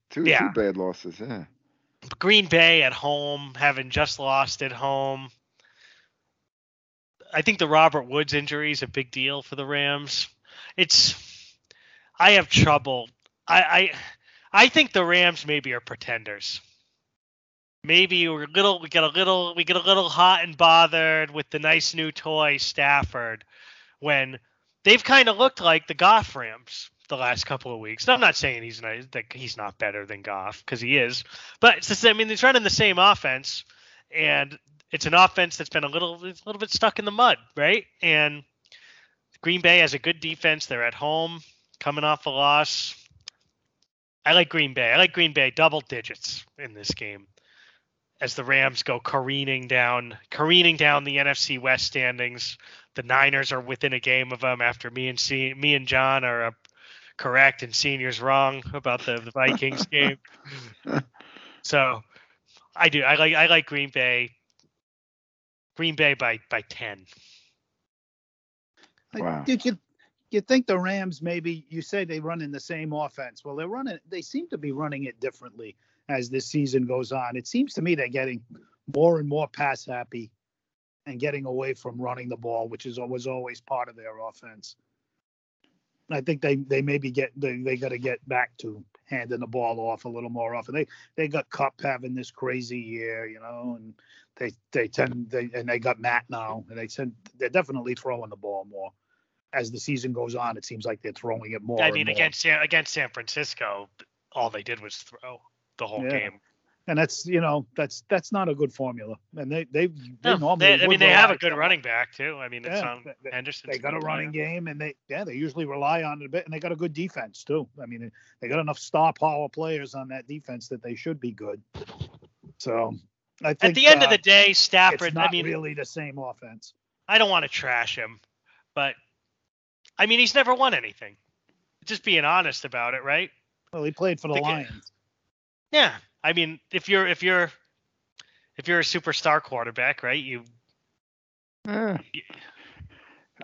Two Yeah. two bad losses. Yeah. Green Bay at home, having just lost at home. I think the Robert Woods injury is a big deal for the Rams. It's I have trouble. I I, I think the Rams maybe are pretenders. Maybe we're a little we get a little we get a little hot and bothered with the nice new toy Stafford when they've kind of looked like the Goff Rams the last couple of weeks. I'm not saying he's not that he's not better than Goff because he is, but it's the same. I mean, he's running the same offense, and it's an offense that's been a little a little bit stuck in the mud, right? And Green Bay has a good defense. They're at home, coming off a loss. I like Green Bay. I like Green Bay double digits in this game as the Rams go careening down, careening down the NFC West standings. The Niners are within a game of them after me and C, me and John are uh, correct and Senior's wrong about the, the Vikings <laughs> game. So I do. I like I like Green Bay. Green Bay by by ten. I- Wow. Did you you think the Rams maybe you say they run in the same offense? Well, they're running. They seem to be running it differently as this season goes on. It seems to me they're getting more and more pass happy, and getting away from running the ball, which is was always part of their offense. I think they they maybe get they, they got to get back to handing the ball off a little more often. They they got Kupp having this crazy year, you know, and they they tend they and they got Matt now, and they tend they're definitely throwing the ball more. As the season goes on, it seems like they're throwing it more. I mean, against San, against San Francisco, all they did was throw the whole Yeah. game. and that's you know that's that's not a good formula. And they they, they No, normally they, I mean, they have a good running back too. I mean, it's Yeah, on they- they- Henderson. They got a running game, and they yeah they usually rely on it a bit, and they got a good defense too. I mean, they got enough star power players on that defense that they should be good. So I think At the end uh, of the day, Stafford. not I mean, really the same offense. I don't want to trash him, but I mean, he's never won anything. Just being honest about it, right? Well, he played for the The ga- Lions. Yeah. I mean, if you're if you're if you're a superstar quarterback, right? You Eh,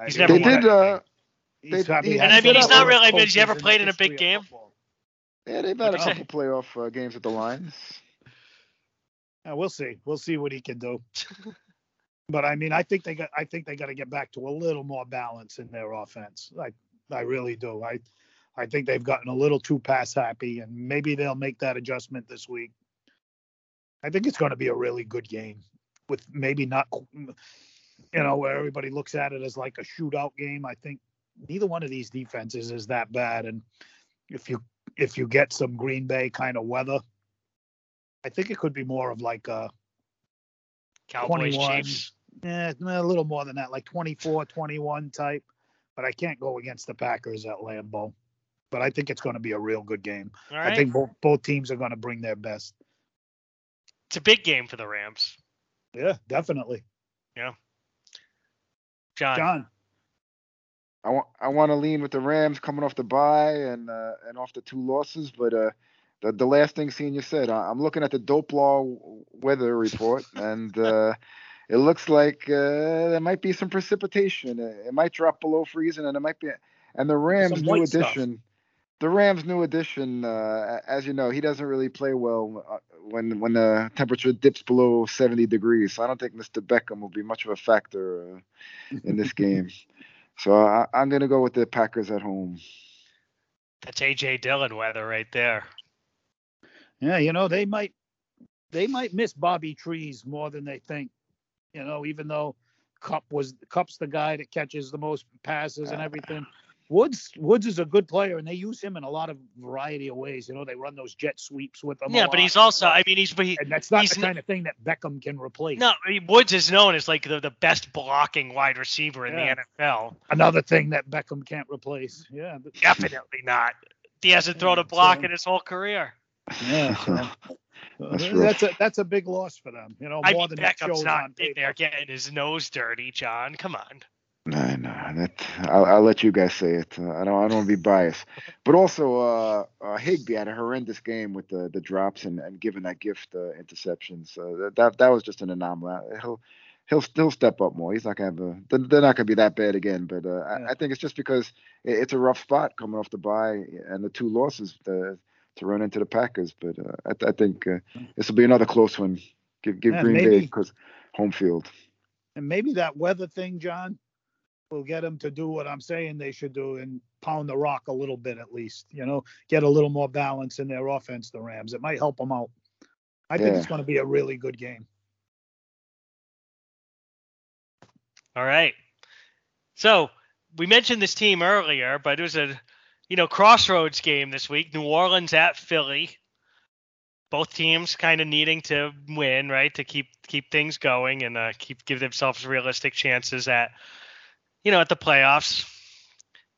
He's never they won did. Uh, he's they- having he- And I mean, he's not really. I mean, has he ever played in a big game? football. yeah, they've had a What'd say? couple playoff uh, games with the Lions. Yeah, we'll see. We'll see what he can do. <laughs> but I mean, I think they got. I think they got to get back to a little more balance in their offense. I, I really do. I, I think they've gotten a little too pass happy, and maybe they'll make that adjustment this week. I think it's going to be a really good game, with maybe not, you know, where everybody looks at it as like a shootout game. I think neither one of these defenses is that bad, and if you if you get some Green Bay kind of weather, I think it could be more of like a Cowboys, 21. Chiefs. eh, a little more than that, like 24, 21 type. But I can't go against the Packers at Lambeau. But I think it's going to be a real good game. All right. I think both both teams are going to bring their best. it's a big game for the Rams. Yeah, definitely. Yeah. John. John, I want I want to lean with the Rams coming off the bye and uh, and off the two losses, but uh, the the last thing Senior said, I, I'm looking at the Doppler weather report, <laughs> and uh, it looks like uh, there might be some precipitation. It, it might drop below freezing, and it might be. And the Rams' new white stuff. addition, the Rams' new addition, uh, as you know, he doesn't really play well uh, when when the temperature dips below 70 degrees. So I don't think Mr. Beckham will be much of a factor uh, in this <laughs> game. So I, I'm going to go with the Packers at home. That's AJ Dillon weather right there. Yeah, you know they might they might miss Bobby Trees more than they think. You know, even though Kupp was Kupp's the guy that catches the most passes and everything. <sighs> Woods Woods is a good player, and they use him in a lot of variety of ways. You know, they run those jet sweeps with him. Yeah, but he's also. I mean, he's. But he, and that's not the kind of thing that Beckham can replace. no, I mean, Woods is known as like the, the best blocking wide receiver in Yeah. the NFL. Another thing that Beckham can't replace. Yeah. but- Definitely not. He hasn't thrown a block so- in his whole career. Yeah. <laughs> so- That's that's, a that's a big loss for them. You know, I more mean, than it Beckham's not in paper. there getting his nose dirty, John. Come on. No, no, that I'll, I'll let you guys say it. Uh, I don't, I don't want to be biased. <laughs> But also, uh, uh, Higbee had a horrendous game with the the drops and, and giving that gift uh, interceptions. So that, that that was just an anomaly. He'll he'll still step up more. He's not gonna have a. They're, they're not gonna be that bad again. But uh, Yeah. I, I think it's just because it, it's a rough spot coming off the bye and the two losses to to run into the Packers. But uh, I, I think uh, this will be another close one. Give give Yeah, Green Bay because home field. And maybe that weather thing, John, will get them to do what I'm saying they should do and pound the rock a little bit at least. You know, get a little more balance in their offense. The Rams. It might help them out. I think it's going to be a really good game. All right. So we mentioned this team earlier, but it was a you know crossroads game this week. New Orleans at Philly. Both teams kind of needing to win, right, to keep keep things going and uh, keep give themselves realistic chances at you know at the playoffs.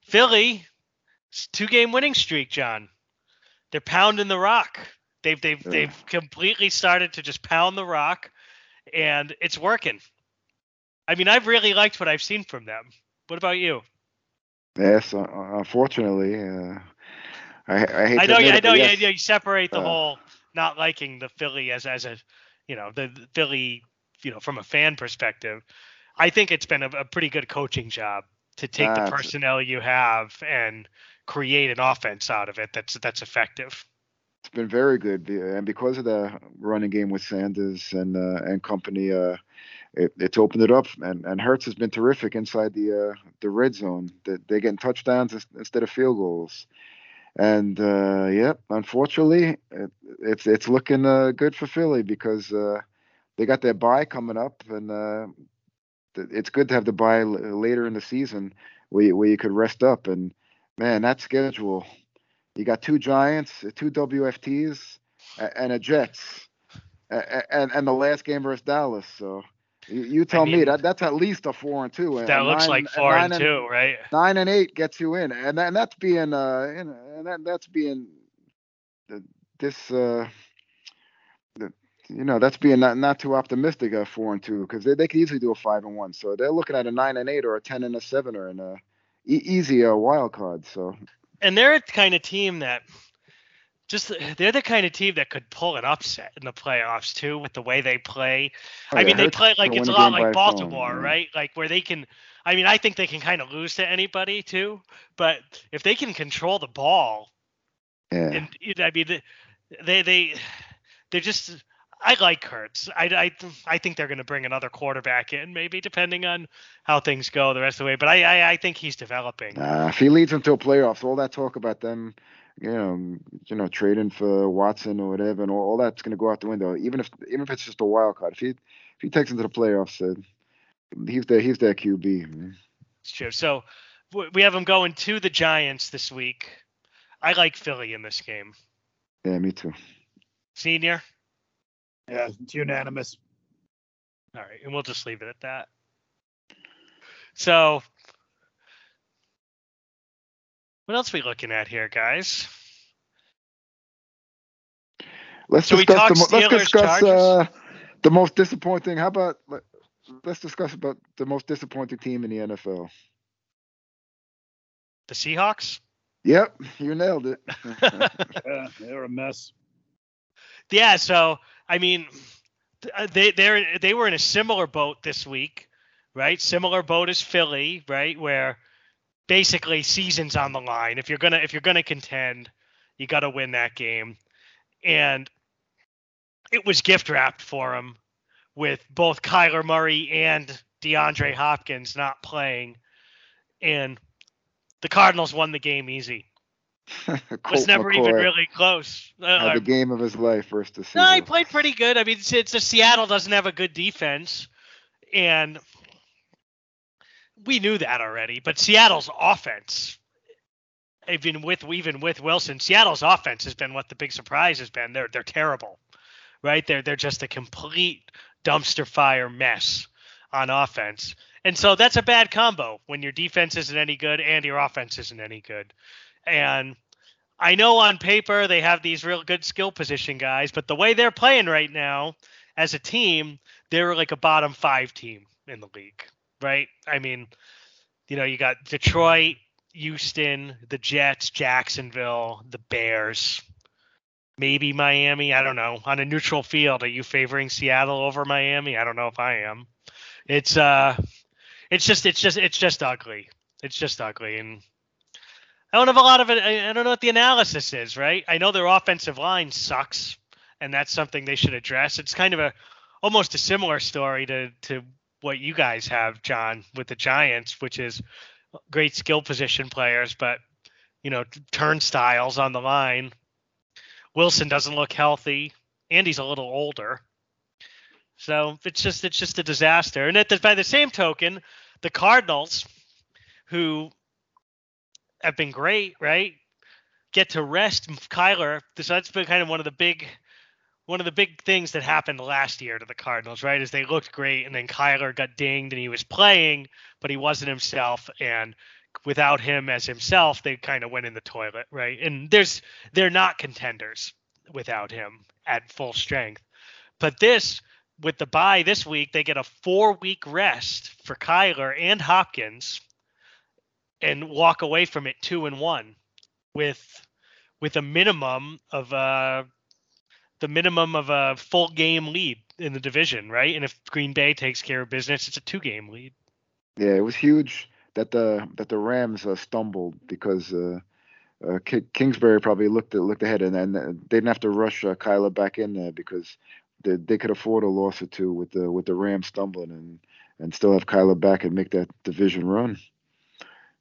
Philly, two game winning streak, John. They're pounding the rock. They've they've Yeah. they've completely started to just pound the rock, and it's working. I mean, I've really liked what I've seen from them. What about you? Yes, uh, unfortunately, uh, I, I hate I to know, you, I know, you, yes, you, you separate the Uh, whole not liking the Philly as as a, you know, the, the Philly, you know, from a fan perspective. I think it's been a, a pretty good coaching job to take the personnel you have and create an offense out of it that's that's effective. it's been very good, and because of the running game with Sanders and uh, and company, uh, it, it's opened it up, and and Hurts has been terrific inside the uh, the red zone. They, they're getting touchdowns instead of field goals. And uh, yep, unfortunately, it, it's it's looking uh, good for Philly because uh, they got their bye coming up, and uh, it's good to have the bye later in the season where you, where you could rest up. And man, that schedule, you got two Giants, two WFTs, and a Jets, and and the last game versus Dallas. So you, you tell I mean, me that that's at least a four and two. That and looks nine, like four and, and two, right? Nine and eight gets you in, and and that's being uh, you know, and that that's being this uh, you know that's being not not too optimistic at four and two because they, they could easily do a five and one. So they're looking at a nine and eight or a ten and a seven or an uh, e- easy uh, wild card. So and they're a kind of team that just <sighs> they're the kind of team that could pull an upset in the playoffs too with the way they play. Oh, I mean, they play like it's a lot like Baltimore, phone, right? Like where they can. I mean, I think they can kind of lose to anybody too, but if they can control the ball, yeah. And I mean, they they <sighs> they're just. I like Hurts. I, I, I think they're going to bring another quarterback in, maybe depending on how things go the rest of the way. But I, I, I think he's developing. Uh, if he leads them to a playoffs, all that talk about them you know, you know, trading for Watson or whatever, and all, all that's going to go out the window. Even if even if it's just a wild card, if he if he takes them to the playoffs, uh, he's their he's their QB. Man. It's true. So we have him going to the Giants this week. I like Philly in this game. Yeah, me too. Senior. Yeah, it's unanimous. All right, and we'll just leave it at that. So what else are we looking at here, guys? Let's discuss the let's discuss uh, the most disappointing. How about let's discuss about the most disappointing team in the NFL. The Seahawks. Yep, you nailed it. <laughs> yeah, they're a mess. Yeah, so I mean, uh, they they they were in a similar boat this week, right? Similar boat as Philly, right? Where basically seasons on the line. If you're gonna if you're gonna contend, you got to win that game. And it was gift wrapped for him with both Kyler Murray and DeAndre Hopkins not playing, and the Cardinals won the game easy. <laughs> it was never McCoy even really close. Uh, the game of his life first to see. No, he played pretty good. I mean, it's, it's Seattle doesn't have a good defense, and we knew that already, but Seattle's offense, even with even with Wilson, Seattle's offense has been what the big surprise has been. They're they're terrible, right? They're they're just a complete dumpster fire mess on offense, and so that's a bad combo when your defense isn't any good and your offense isn't any good. And I know on paper they have these real good skill position guys, but the way they're playing right now as a team, they're like a bottom five team in the league right? I mean, you know, you got Detroit, Houston, the Jets, Jacksonville, the Bears, maybe Miami. I don't know. On a neutral field, are you favoring Seattle over Miami? I don't know if I am. It's uh, it's just it's just it's just ugly. It's just ugly, and I don't have a lot of it. I don't know what the analysis is, right? I know their offensive line sucks, and that's something they should address. It's kind of a almost a similar story to to what you guys have, John, with the Giants, which is great skill position players, but you know, turnstiles on the line. Wilson doesn't look healthy, and he's a little older. So it's just it's just a disaster. And at the, by the same token, the Cardinals, who have been great, right, get to rest Kyler. So that's been kind of one of the big one of the big things that happened last year to the Cardinals, right, is they looked great, and then Kyler got dinged, and he was playing, but he wasn't himself, and without him as himself, they kind of went in the toilet, right? And there's they're not contenders without him at full strength. But this with the bye this week, they get a four week rest for Kyler and Hopkins and walk away from it two and one with with a minimum of uh the minimum of a full game lead in the division, right? And if Green Bay takes care of business, it's a two game lead. Yeah, it was huge that the that the Rams uh, stumbled because uh, uh, Kingsbury probably looked at, looked ahead and then they didn't have to rush uh, Kyler back in there because they, they could afford a loss or two with the with the Rams stumbling and and still have Kyler back and make that division run.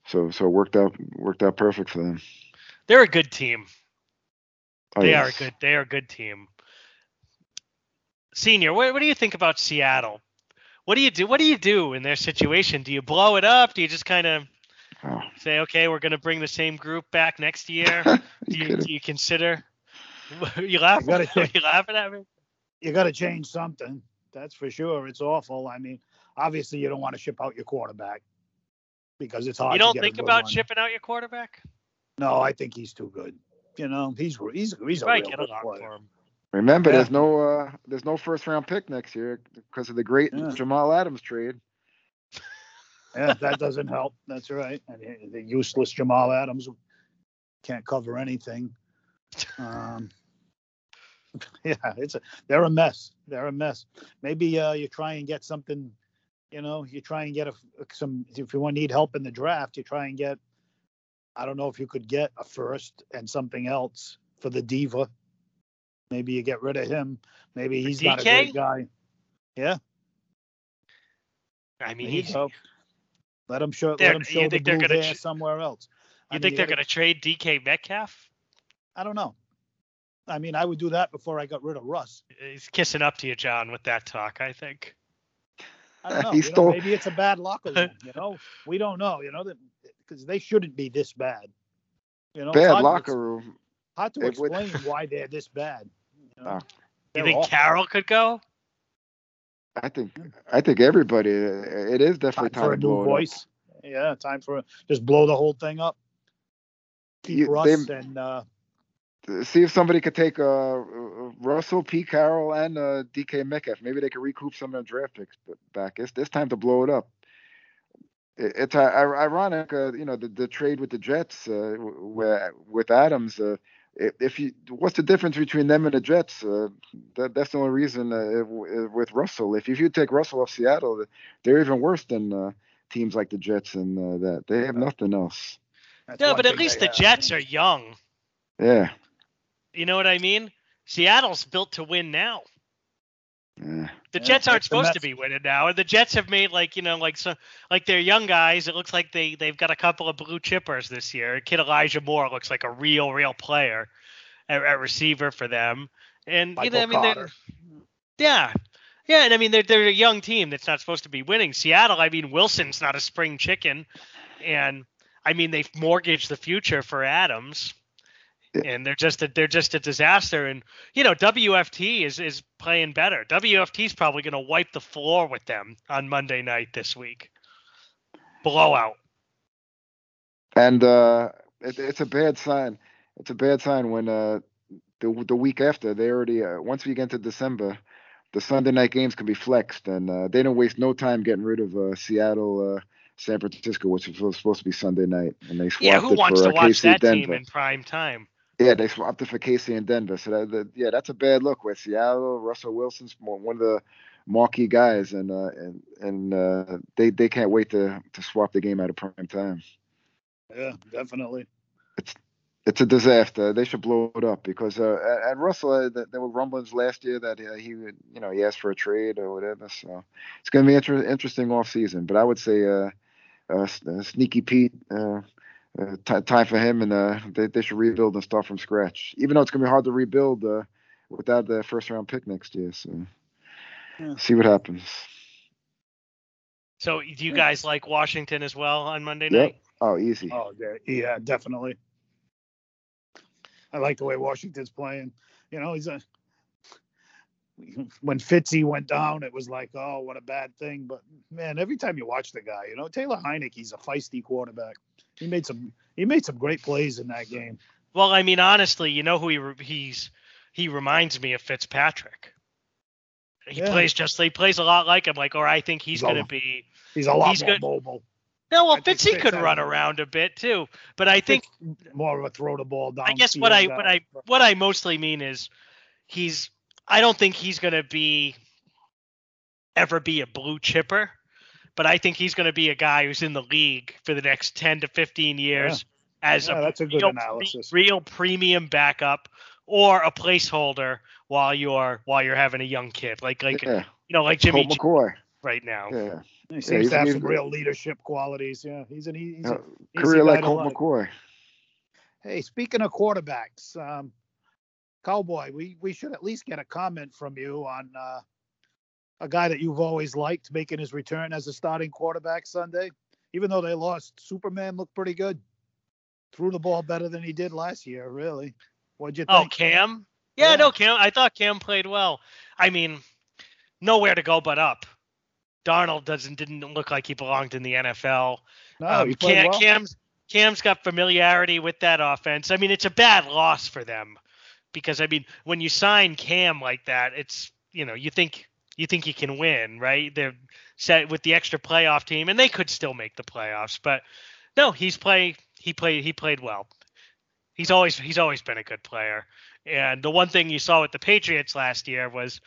So so it worked out worked out perfect for them. They're a good team. Oh, they are a good. They are a good team. Senior, what, what do you think about Seattle? What do you do? What do you do in their situation? Do you blow it up? Do you just kind of Oh, say, okay, we're going to bring the same group back next year? <laughs> Do you you, do you consider? <laughs> you laughing? gotta <laughs> check. you laughing at me? You got to change something. That's for sure. It's awful. I mean, obviously you don't want to ship out your quarterback because it's hard. You don't get a think good about one. shipping out your quarterback? No, I think he's too good. You know, he's he's he's a Right, real a good player. Remember, Yeah. there's no uh, there's no first round pick next year because of the great Yeah. Jamal Adams trade. Yeah, that doesn't help. That's right. And the- the useless Jamal Adams can't cover anything. Um, <laughs> yeah, it's a they're a mess. They're a mess. Maybe uh, you try and get something. You know, you try and get a some if you want need help in the draft, you try and get. I don't know if you could get a first and something else for the diva. Maybe you get rid of him. Maybe he's not a DK? great guy. Yeah, I mean, he's, go. Let him show. They're- Let him you show the think they're gonna hair somewhere else. I you mean, think they're gotta- going to trade DK Metcalf? I don't know. I mean, I would do that before I got rid of Russ. He's kissing up to you, John, with that talk. I think. I don't <laughs> know. He you know, stole- maybe it's a bad locker <laughs> room. You know, we don't know. You know that because they shouldn't be this bad. You know, Bad hard to locker room. Hard to It would- explain <laughs> why they're this bad. You, know? You think awful. Carroll could go? I think I think everybody. It is definitely time time for a to new it up. voice? Yeah, time for just blow the whole thing up. Keep You- Russ they- and uh, see if somebody could take uh, Russell, P. Carroll, and uh, DK Metcalf. Maybe they could recoup some of their draft picks back. It's it's time to blow it up. It, it's uh, ironic, uh, you know, the, the trade with the Jets, uh, where with Adams. Uh, if, if you, what's the difference between them and the Jets? Uh, that that's the only reason uh, w- with Russell. If if you take Russell off Seattle, they're even worse than uh, teams like the Jets and uh, that. They have nothing else. that's No, but at least they the have. Jets are young. Yeah. You know what I mean? Seattle's built to win now. Yeah. The Yeah, Jets aren't supposed to be winning now, and the Jets have made like you know like so like they're young guys. It looks like they they've got a couple of blue chippers this year. Kid Elijah Moore looks like a real real player at, at receiver for them, and you know I mean they're yeah. Yeah, and I mean they're they're a young team that's not supposed to be winning. Seattle, I mean Wilson's not a spring chicken, and I mean they've mortgaged the future for Adams, Yeah. And they're just a, they're just a disaster. And you know WFT is is playing better. WFT is probably going to wipe the floor with them on Monday night this week. Blowout. and uh, it, it's a bad sign. It's a bad sign when uh, the the week after they already uh, once we get into December, the Sunday night games can be flexed, and uh, they don't waste no time getting rid of uh, Seattle, uh, San Francisco, which was supposed to be Sunday night, and they swapped Yeah, who it wants for to watch KC that Denver. team in prime time? Yeah, they swapped it for KC and Denver. So that, that yeah, that's a bad look. With Seattle, Russell Wilson's one of the marquee guys, and uh, and and uh, they they can't wait to to swap the game out of prime time. Yeah, definitely. it's it's a disaster. They should blow it up because uh, and Russell, uh, there were rumblings last year that uh, he would, you know, he asked for a trade or whatever. So it's going to be inter- interesting off season. But I would say, uh, uh, uh Sneaky Pete, uh, ti time for him, and uh, they they should rebuild and start from scratch. Even though it's going to be hard to rebuild uh, without the first round pick next year. So Yeah. see what happens. So do you guys like Washington as well on Monday Yep. night? Oh, easy. Oh, yeah, yeah, definitely. I like the way Washington's playing. You know, he's a. When Fitzy went down, it was like, oh, what a bad thing. But man, every time you watch the guy, you know, Taylor Heinicke, he's a feisty quarterback. He made some, he made some great plays in that game. Well, I mean, honestly, you know who he re- he's he reminds me of Fitzpatrick. He Yeah. plays just he plays a lot like him. Like, or I think he's He's going to be. He's a lot He's more good. mobile, No, well, Fitzy Fitz could run around a bit too, but I think more of a throw the ball down. I guess what I what I what I mostly mean is he's I don't think he's going to be ever be a blue chipper, but I think he's going to be a guy who's in the league for the next 10 to 15 years as Yeah, a that's a good real, analysis. real premium backup or a placeholder while you're while you're having a young kid, like like yeah. you know like Jimmy Colt McCoy. right now. Yeah. He seems he's- to have he's- some real leadership qualities. Yeah, he's an he's a, Uh, easy career guy like Colt like. McCoy. Hey, speaking of quarterbacks, um, Cowboy, we we should at least get a comment from you on uh, a guy that you've always liked making his return as a starting quarterback Sunday. Even though they lost, Superman looked pretty good. Threw the ball better than he did last year. Really, what'd you think? Oh. Cam? Yeah, Yeah. no, Cam. I thought Cam played well. I mean, nowhere to go but up. Darnold doesn't didn't look like he belonged in the NFL. no, um, he played Cam, well. Cam's Cam's got familiarity with that offense. I mean, it's a bad loss for them because I mean, when you sign Cam like that, it's you know you think you think you can win, right? They're set with the extra playoff team, and they could still make the playoffs. But no, he's play he played he played well. He's always he's always been a good player. And the one thing you saw with the Patriots last year was,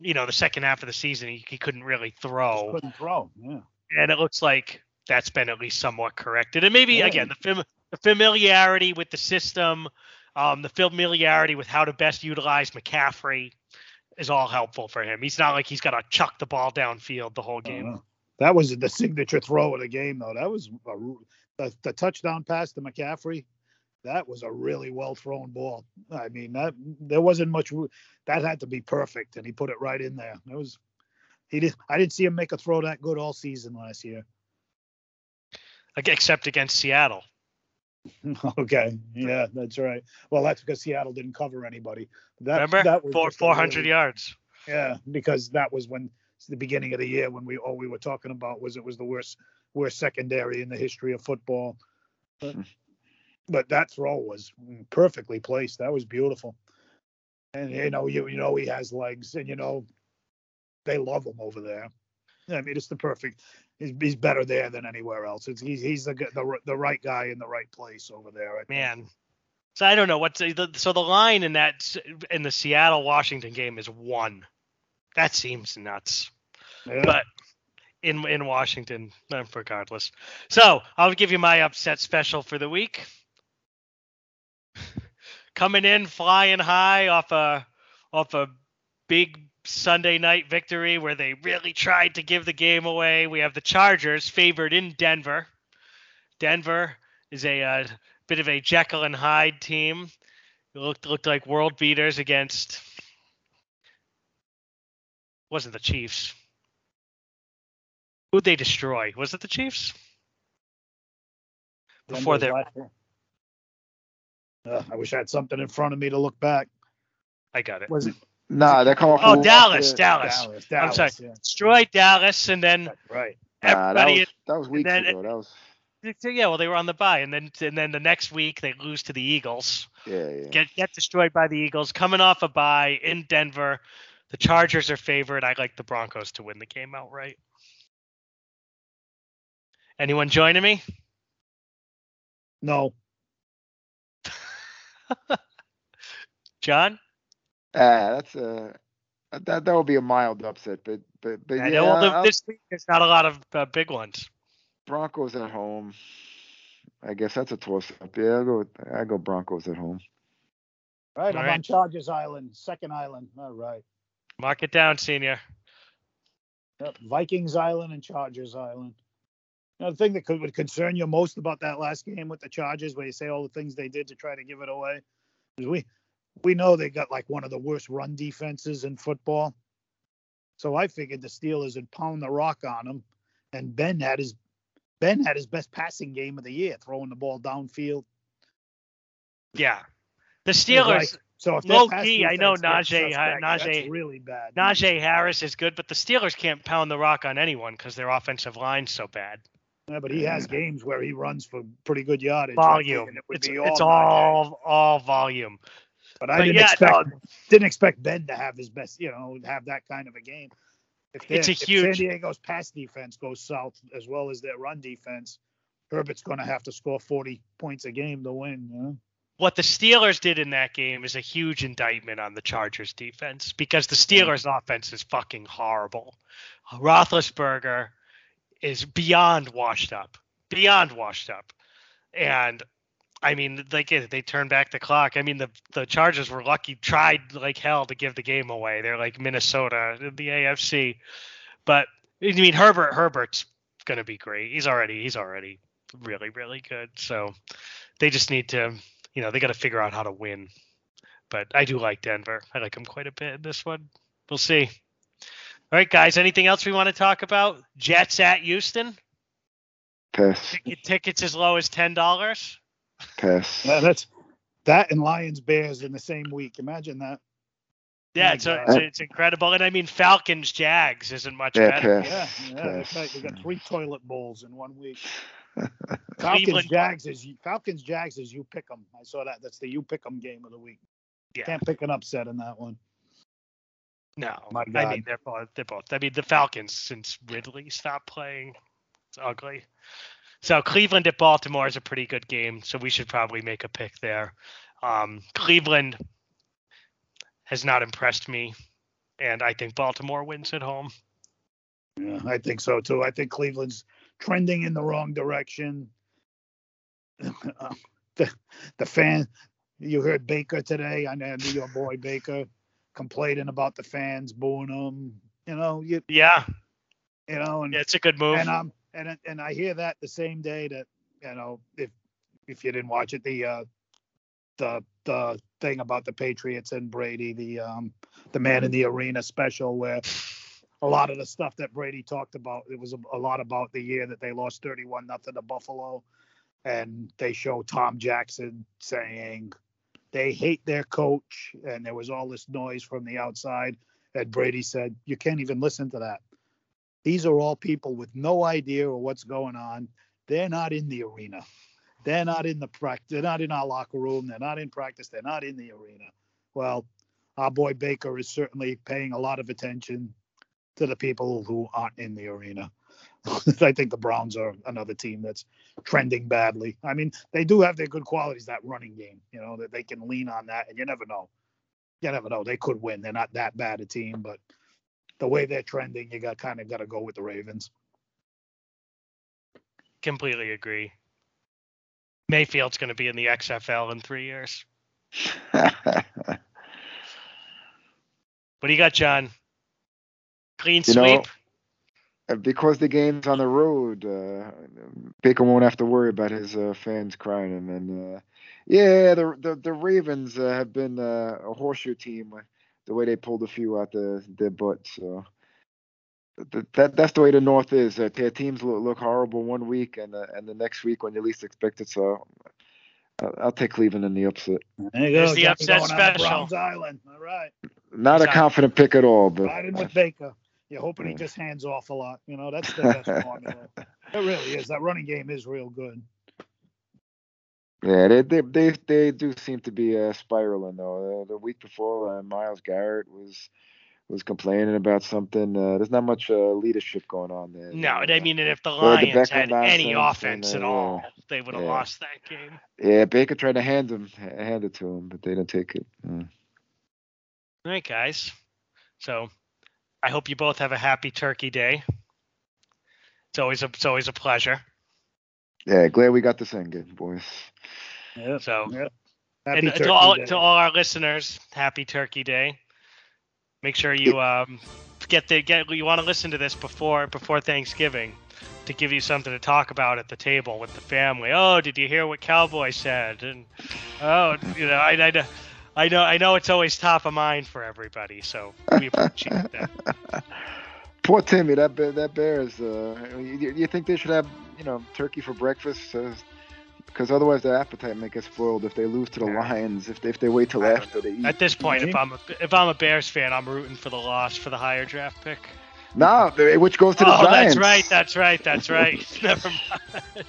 you know, the second half of the season he, he couldn't really throw couldn't throw. Yeah. and it looks like that's been at least somewhat corrected. And maybe Yeah. again the fam- the familiarity with the system, um, the familiarity with how to best utilize McCaffrey is all helpful for him. He's not like he's got to chuck the ball downfield the whole game. Uh, that was the signature throw of the game, though. That was a, the, the touchdown pass to McCaffrey. That was a really well thrown ball. I mean, that there wasn't much. That had to be perfect, and he put it right in there. It was. He did. I didn't see him make a throw that good all season last year. Except against Seattle. <laughs> okay, yeah, that's right. Well, that's because Seattle didn't cover anybody. That, Remember? that was Four four hundred really- yards. Yeah, because that was when the beginning of the year when we all we were talking about was it was the worst worst secondary in the history of football. But, but that throw was perfectly placed. That was beautiful. And you know, you you know he has legs, and you know they love him over there. I mean, it's the perfect. He's, he's better there than anywhere else. It's, he's he's the, the the right guy in the right place over there. I. Man. So I don't know what's the, so the line in that in the Seattle Washington game is one. That seems nuts. Yeah. but in in Washington, regardless. So I'll give you my upset special for the week. <laughs> Coming in flying high off a off a big Sunday night victory where they really tried to give the game away. We have the Chargers favored in Denver. Denver is a uh, bit of a Jekyll and Hyde team. It looked looked like world beaters against wasn't the Chiefs. Who'd they destroy? Was it the Chiefs? Before Denver's they last I wish I had something in front of me to look back. I got it. Was it Nah, they're coming Oh, from Dallas, yeah, Dallas. Dallas? I'm sorry. yeah. Destroyed Dallas and then That's right. Nah, that was that was weeks then- ago. That was yeah, well they were on the bye and then and then the next week they lose to the Eagles. yeah, yeah. Get get destroyed by the Eagles. Coming off a bye in Denver. The Chargers are favored. I like the Broncos to win the game outright. Anyone joining me? No, <laughs> John? Ah, that's a that that would be a mild upset, but but but I yeah, know well, the- this week there's not a lot of uh, big ones. Broncos at home. I guess that's a toss up. Yeah, I'll go. With, I go Broncos at home. right. All I'm right. on Chargers Island, second island. All right. Mark it down, senior. Yep. Vikings Island and Chargers Island. You know, the thing that could, would concern you most about that last game with the Chargers, where you say all the things they did to try to give it away, is we we know they got like one of the worst run defenses in football. So I figured the Steelers would pound the rock on them, and Ben had his Ben had his best passing game of the year, throwing the ball downfield. Yeah. The Steelers, like- so if low key, I know Najee- suspect, Najee- really bad. Najee Harris is good, but the Steelers can't pound the rock on anyone because their offensive line's so bad. Yeah, but he has games where he runs for pretty good yardage. Volume. It It's, it's all all volume. But I but didn't yeah, expect didn't expect Ben to have his best, you know, have that kind of a game. If It's a if huge- San Diego's pass defense goes south as well as their run defense. Herbert's going to have to score 40 points a game to win. You know? What the Steelers did in that game is a huge indictment on the Chargers defense because the Steelers offense is fucking horrible. Roethlisberger is beyond washed up, beyond washed up, and I mean, like they turned back the clock. I mean, the the Chargers were lucky, tried like hell to give the game away. They're like Minnesota in the AFC, but I mean Herbert Herbert's gonna be great. He's already he's already really really good. So they just need to, you know, they got to figure out how to win. But I do like Denver. I like them quite a bit in this one. We'll see. All right, guys. Anything else we want to talk about? Jets at Houston. Pass. Tickets as low as ten dollars. Pass. Yeah, that's that and Lions Bears in the same week. Imagine that. Yeah, My it's, God. it's it's incredible, and I mean Falcons Jags isn't much Yeah, better. pass. Yeah, yeah. Pass. They got, got three toilet bowls in one week. <laughs> Falcons Cleveland- Jags is Falcons Jags is you pick 'em. I saw that. That's the you pick them game of the week. Yeah. Can't pick an upset in that one. No, My God. I mean they're both they're both. I mean the Falcons since Ridley stopped playing, it's ugly. So Cleveland at Baltimore is a pretty good game, so we should probably make a pick there. Um, Cleveland has not impressed me, and I think Baltimore wins at home. Yeah, I think so too. I think Cleveland's trending in the wrong direction. <laughs> the the fan, you heard Baker today. I know your boy Baker complaining about the fans booing him. You know, you Yeah, you know, and yeah it's a good move. and um and and I hear that the same day that you know if if you didn't watch it the uh the the thing about the Patriots and Brady the um the man in the arena special where a lot of the stuff that Brady talked about it was a, a lot about the year that they lost 31 nothing to Buffalo. And they show Tom Jackson saying they hate their coach and there was all this noise from the outside. And Brady said you can't even listen to that these are all people with no idea of what's going on. They're not in the arena. They're not in the practice. They're not in our locker room. They're not in practice. They're not in the arena. Well, our boy Baker is certainly paying a lot of attention to the people who aren't in the arena. <laughs> I think the Browns are another team that's trending badly. I mean, they do have their good qualities, that running game, you know, that they can lean on that, and you never know. You never know. They could win. They're not that bad a team, but the way they're trending, you got kind of got to go with the Ravens. Completely agree. Mayfield's going to be in the XFL in three years. <laughs> What do you got, John? Clean You know, sweep. Uh, because the game's on the road, uh, Baker won't have to worry about his uh, fans crying him. And uh, yeah, the the, the Ravens uh, have been uh, a horseshoe team. The way they pulled a few out the, their butt. So th- that that's the way the North is. Uh, their teams look, look horrible one week, and uh, and the next week when you least expect it. So I'll, I'll take Cleveland in the upset. There you There's the upset going on to special. Browns Island. All right. Not a Exactly. confident pick at all, but Riding with Baker. You're hoping he just hands off a lot. You know, that's the best <laughs> formula. It really is. That running game is real good. Yeah, they they they, they do seem to be uh, spiraling though. Uh, the week before, uh, Myles Garrett was was complaining about something. Uh, there's not much uh, leadership going on there. No, I mean, if the the Lions Beckham had any offense and, at uh, all, they would have yeah. lost that game. yeah, Baker tried to hand him hand it to him, but they didn't take it. Mm. All right, guys. So I hope you both have a happy Turkey Day. It's always a it's always a pleasure. Yeah, glad we got this ended, boys. Yeah. So Yeah. and Happy to all Day. to all our listeners, happy Turkey Day. Make sure you um get the get you want to listen to this before before Thanksgiving to give you something to talk about at the table with the family. Oh, did you hear what Cowboy said? And oh, you know, I, I, know- I know I know it's always top of mind for everybody, so we appreciate that. <laughs> Poor Timmy, that bear, that Bears. Uh, you, you think they should have you know turkey for breakfast? Because otherwise their appetite may get spoiled if they lose to the Yeah. Lions. If they, if they wait till I after they eat. At this point, if. I'm a if I'm a Bears fan, I'm rooting for the loss for the higher draft pick. No, which goes to the Oh, Giants. that's right, that's right, that's right. <laughs> <laughs> Never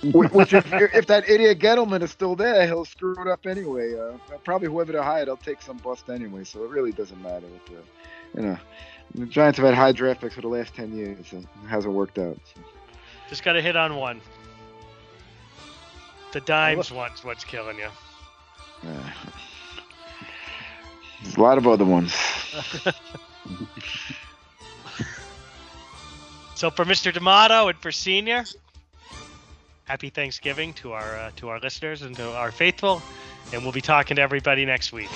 mind. Which, if, if that idiot Gettleman is still there, he'll screw it up anyway. Uh, probably whoever they hire, they'll take some bust anyway. So it really doesn't matter. What the, you know, the Giants have had high draft picks for the last ten years, and it hasn't worked out. So. Just got to hit on one. The dimes one's what's killing you. Uh, <sighs> there's a lot of other ones. <laughs> So for Mr. D'Amato and for Senior, happy Thanksgiving to our uh, to our listeners and to our faithful, and we'll be talking to everybody next week.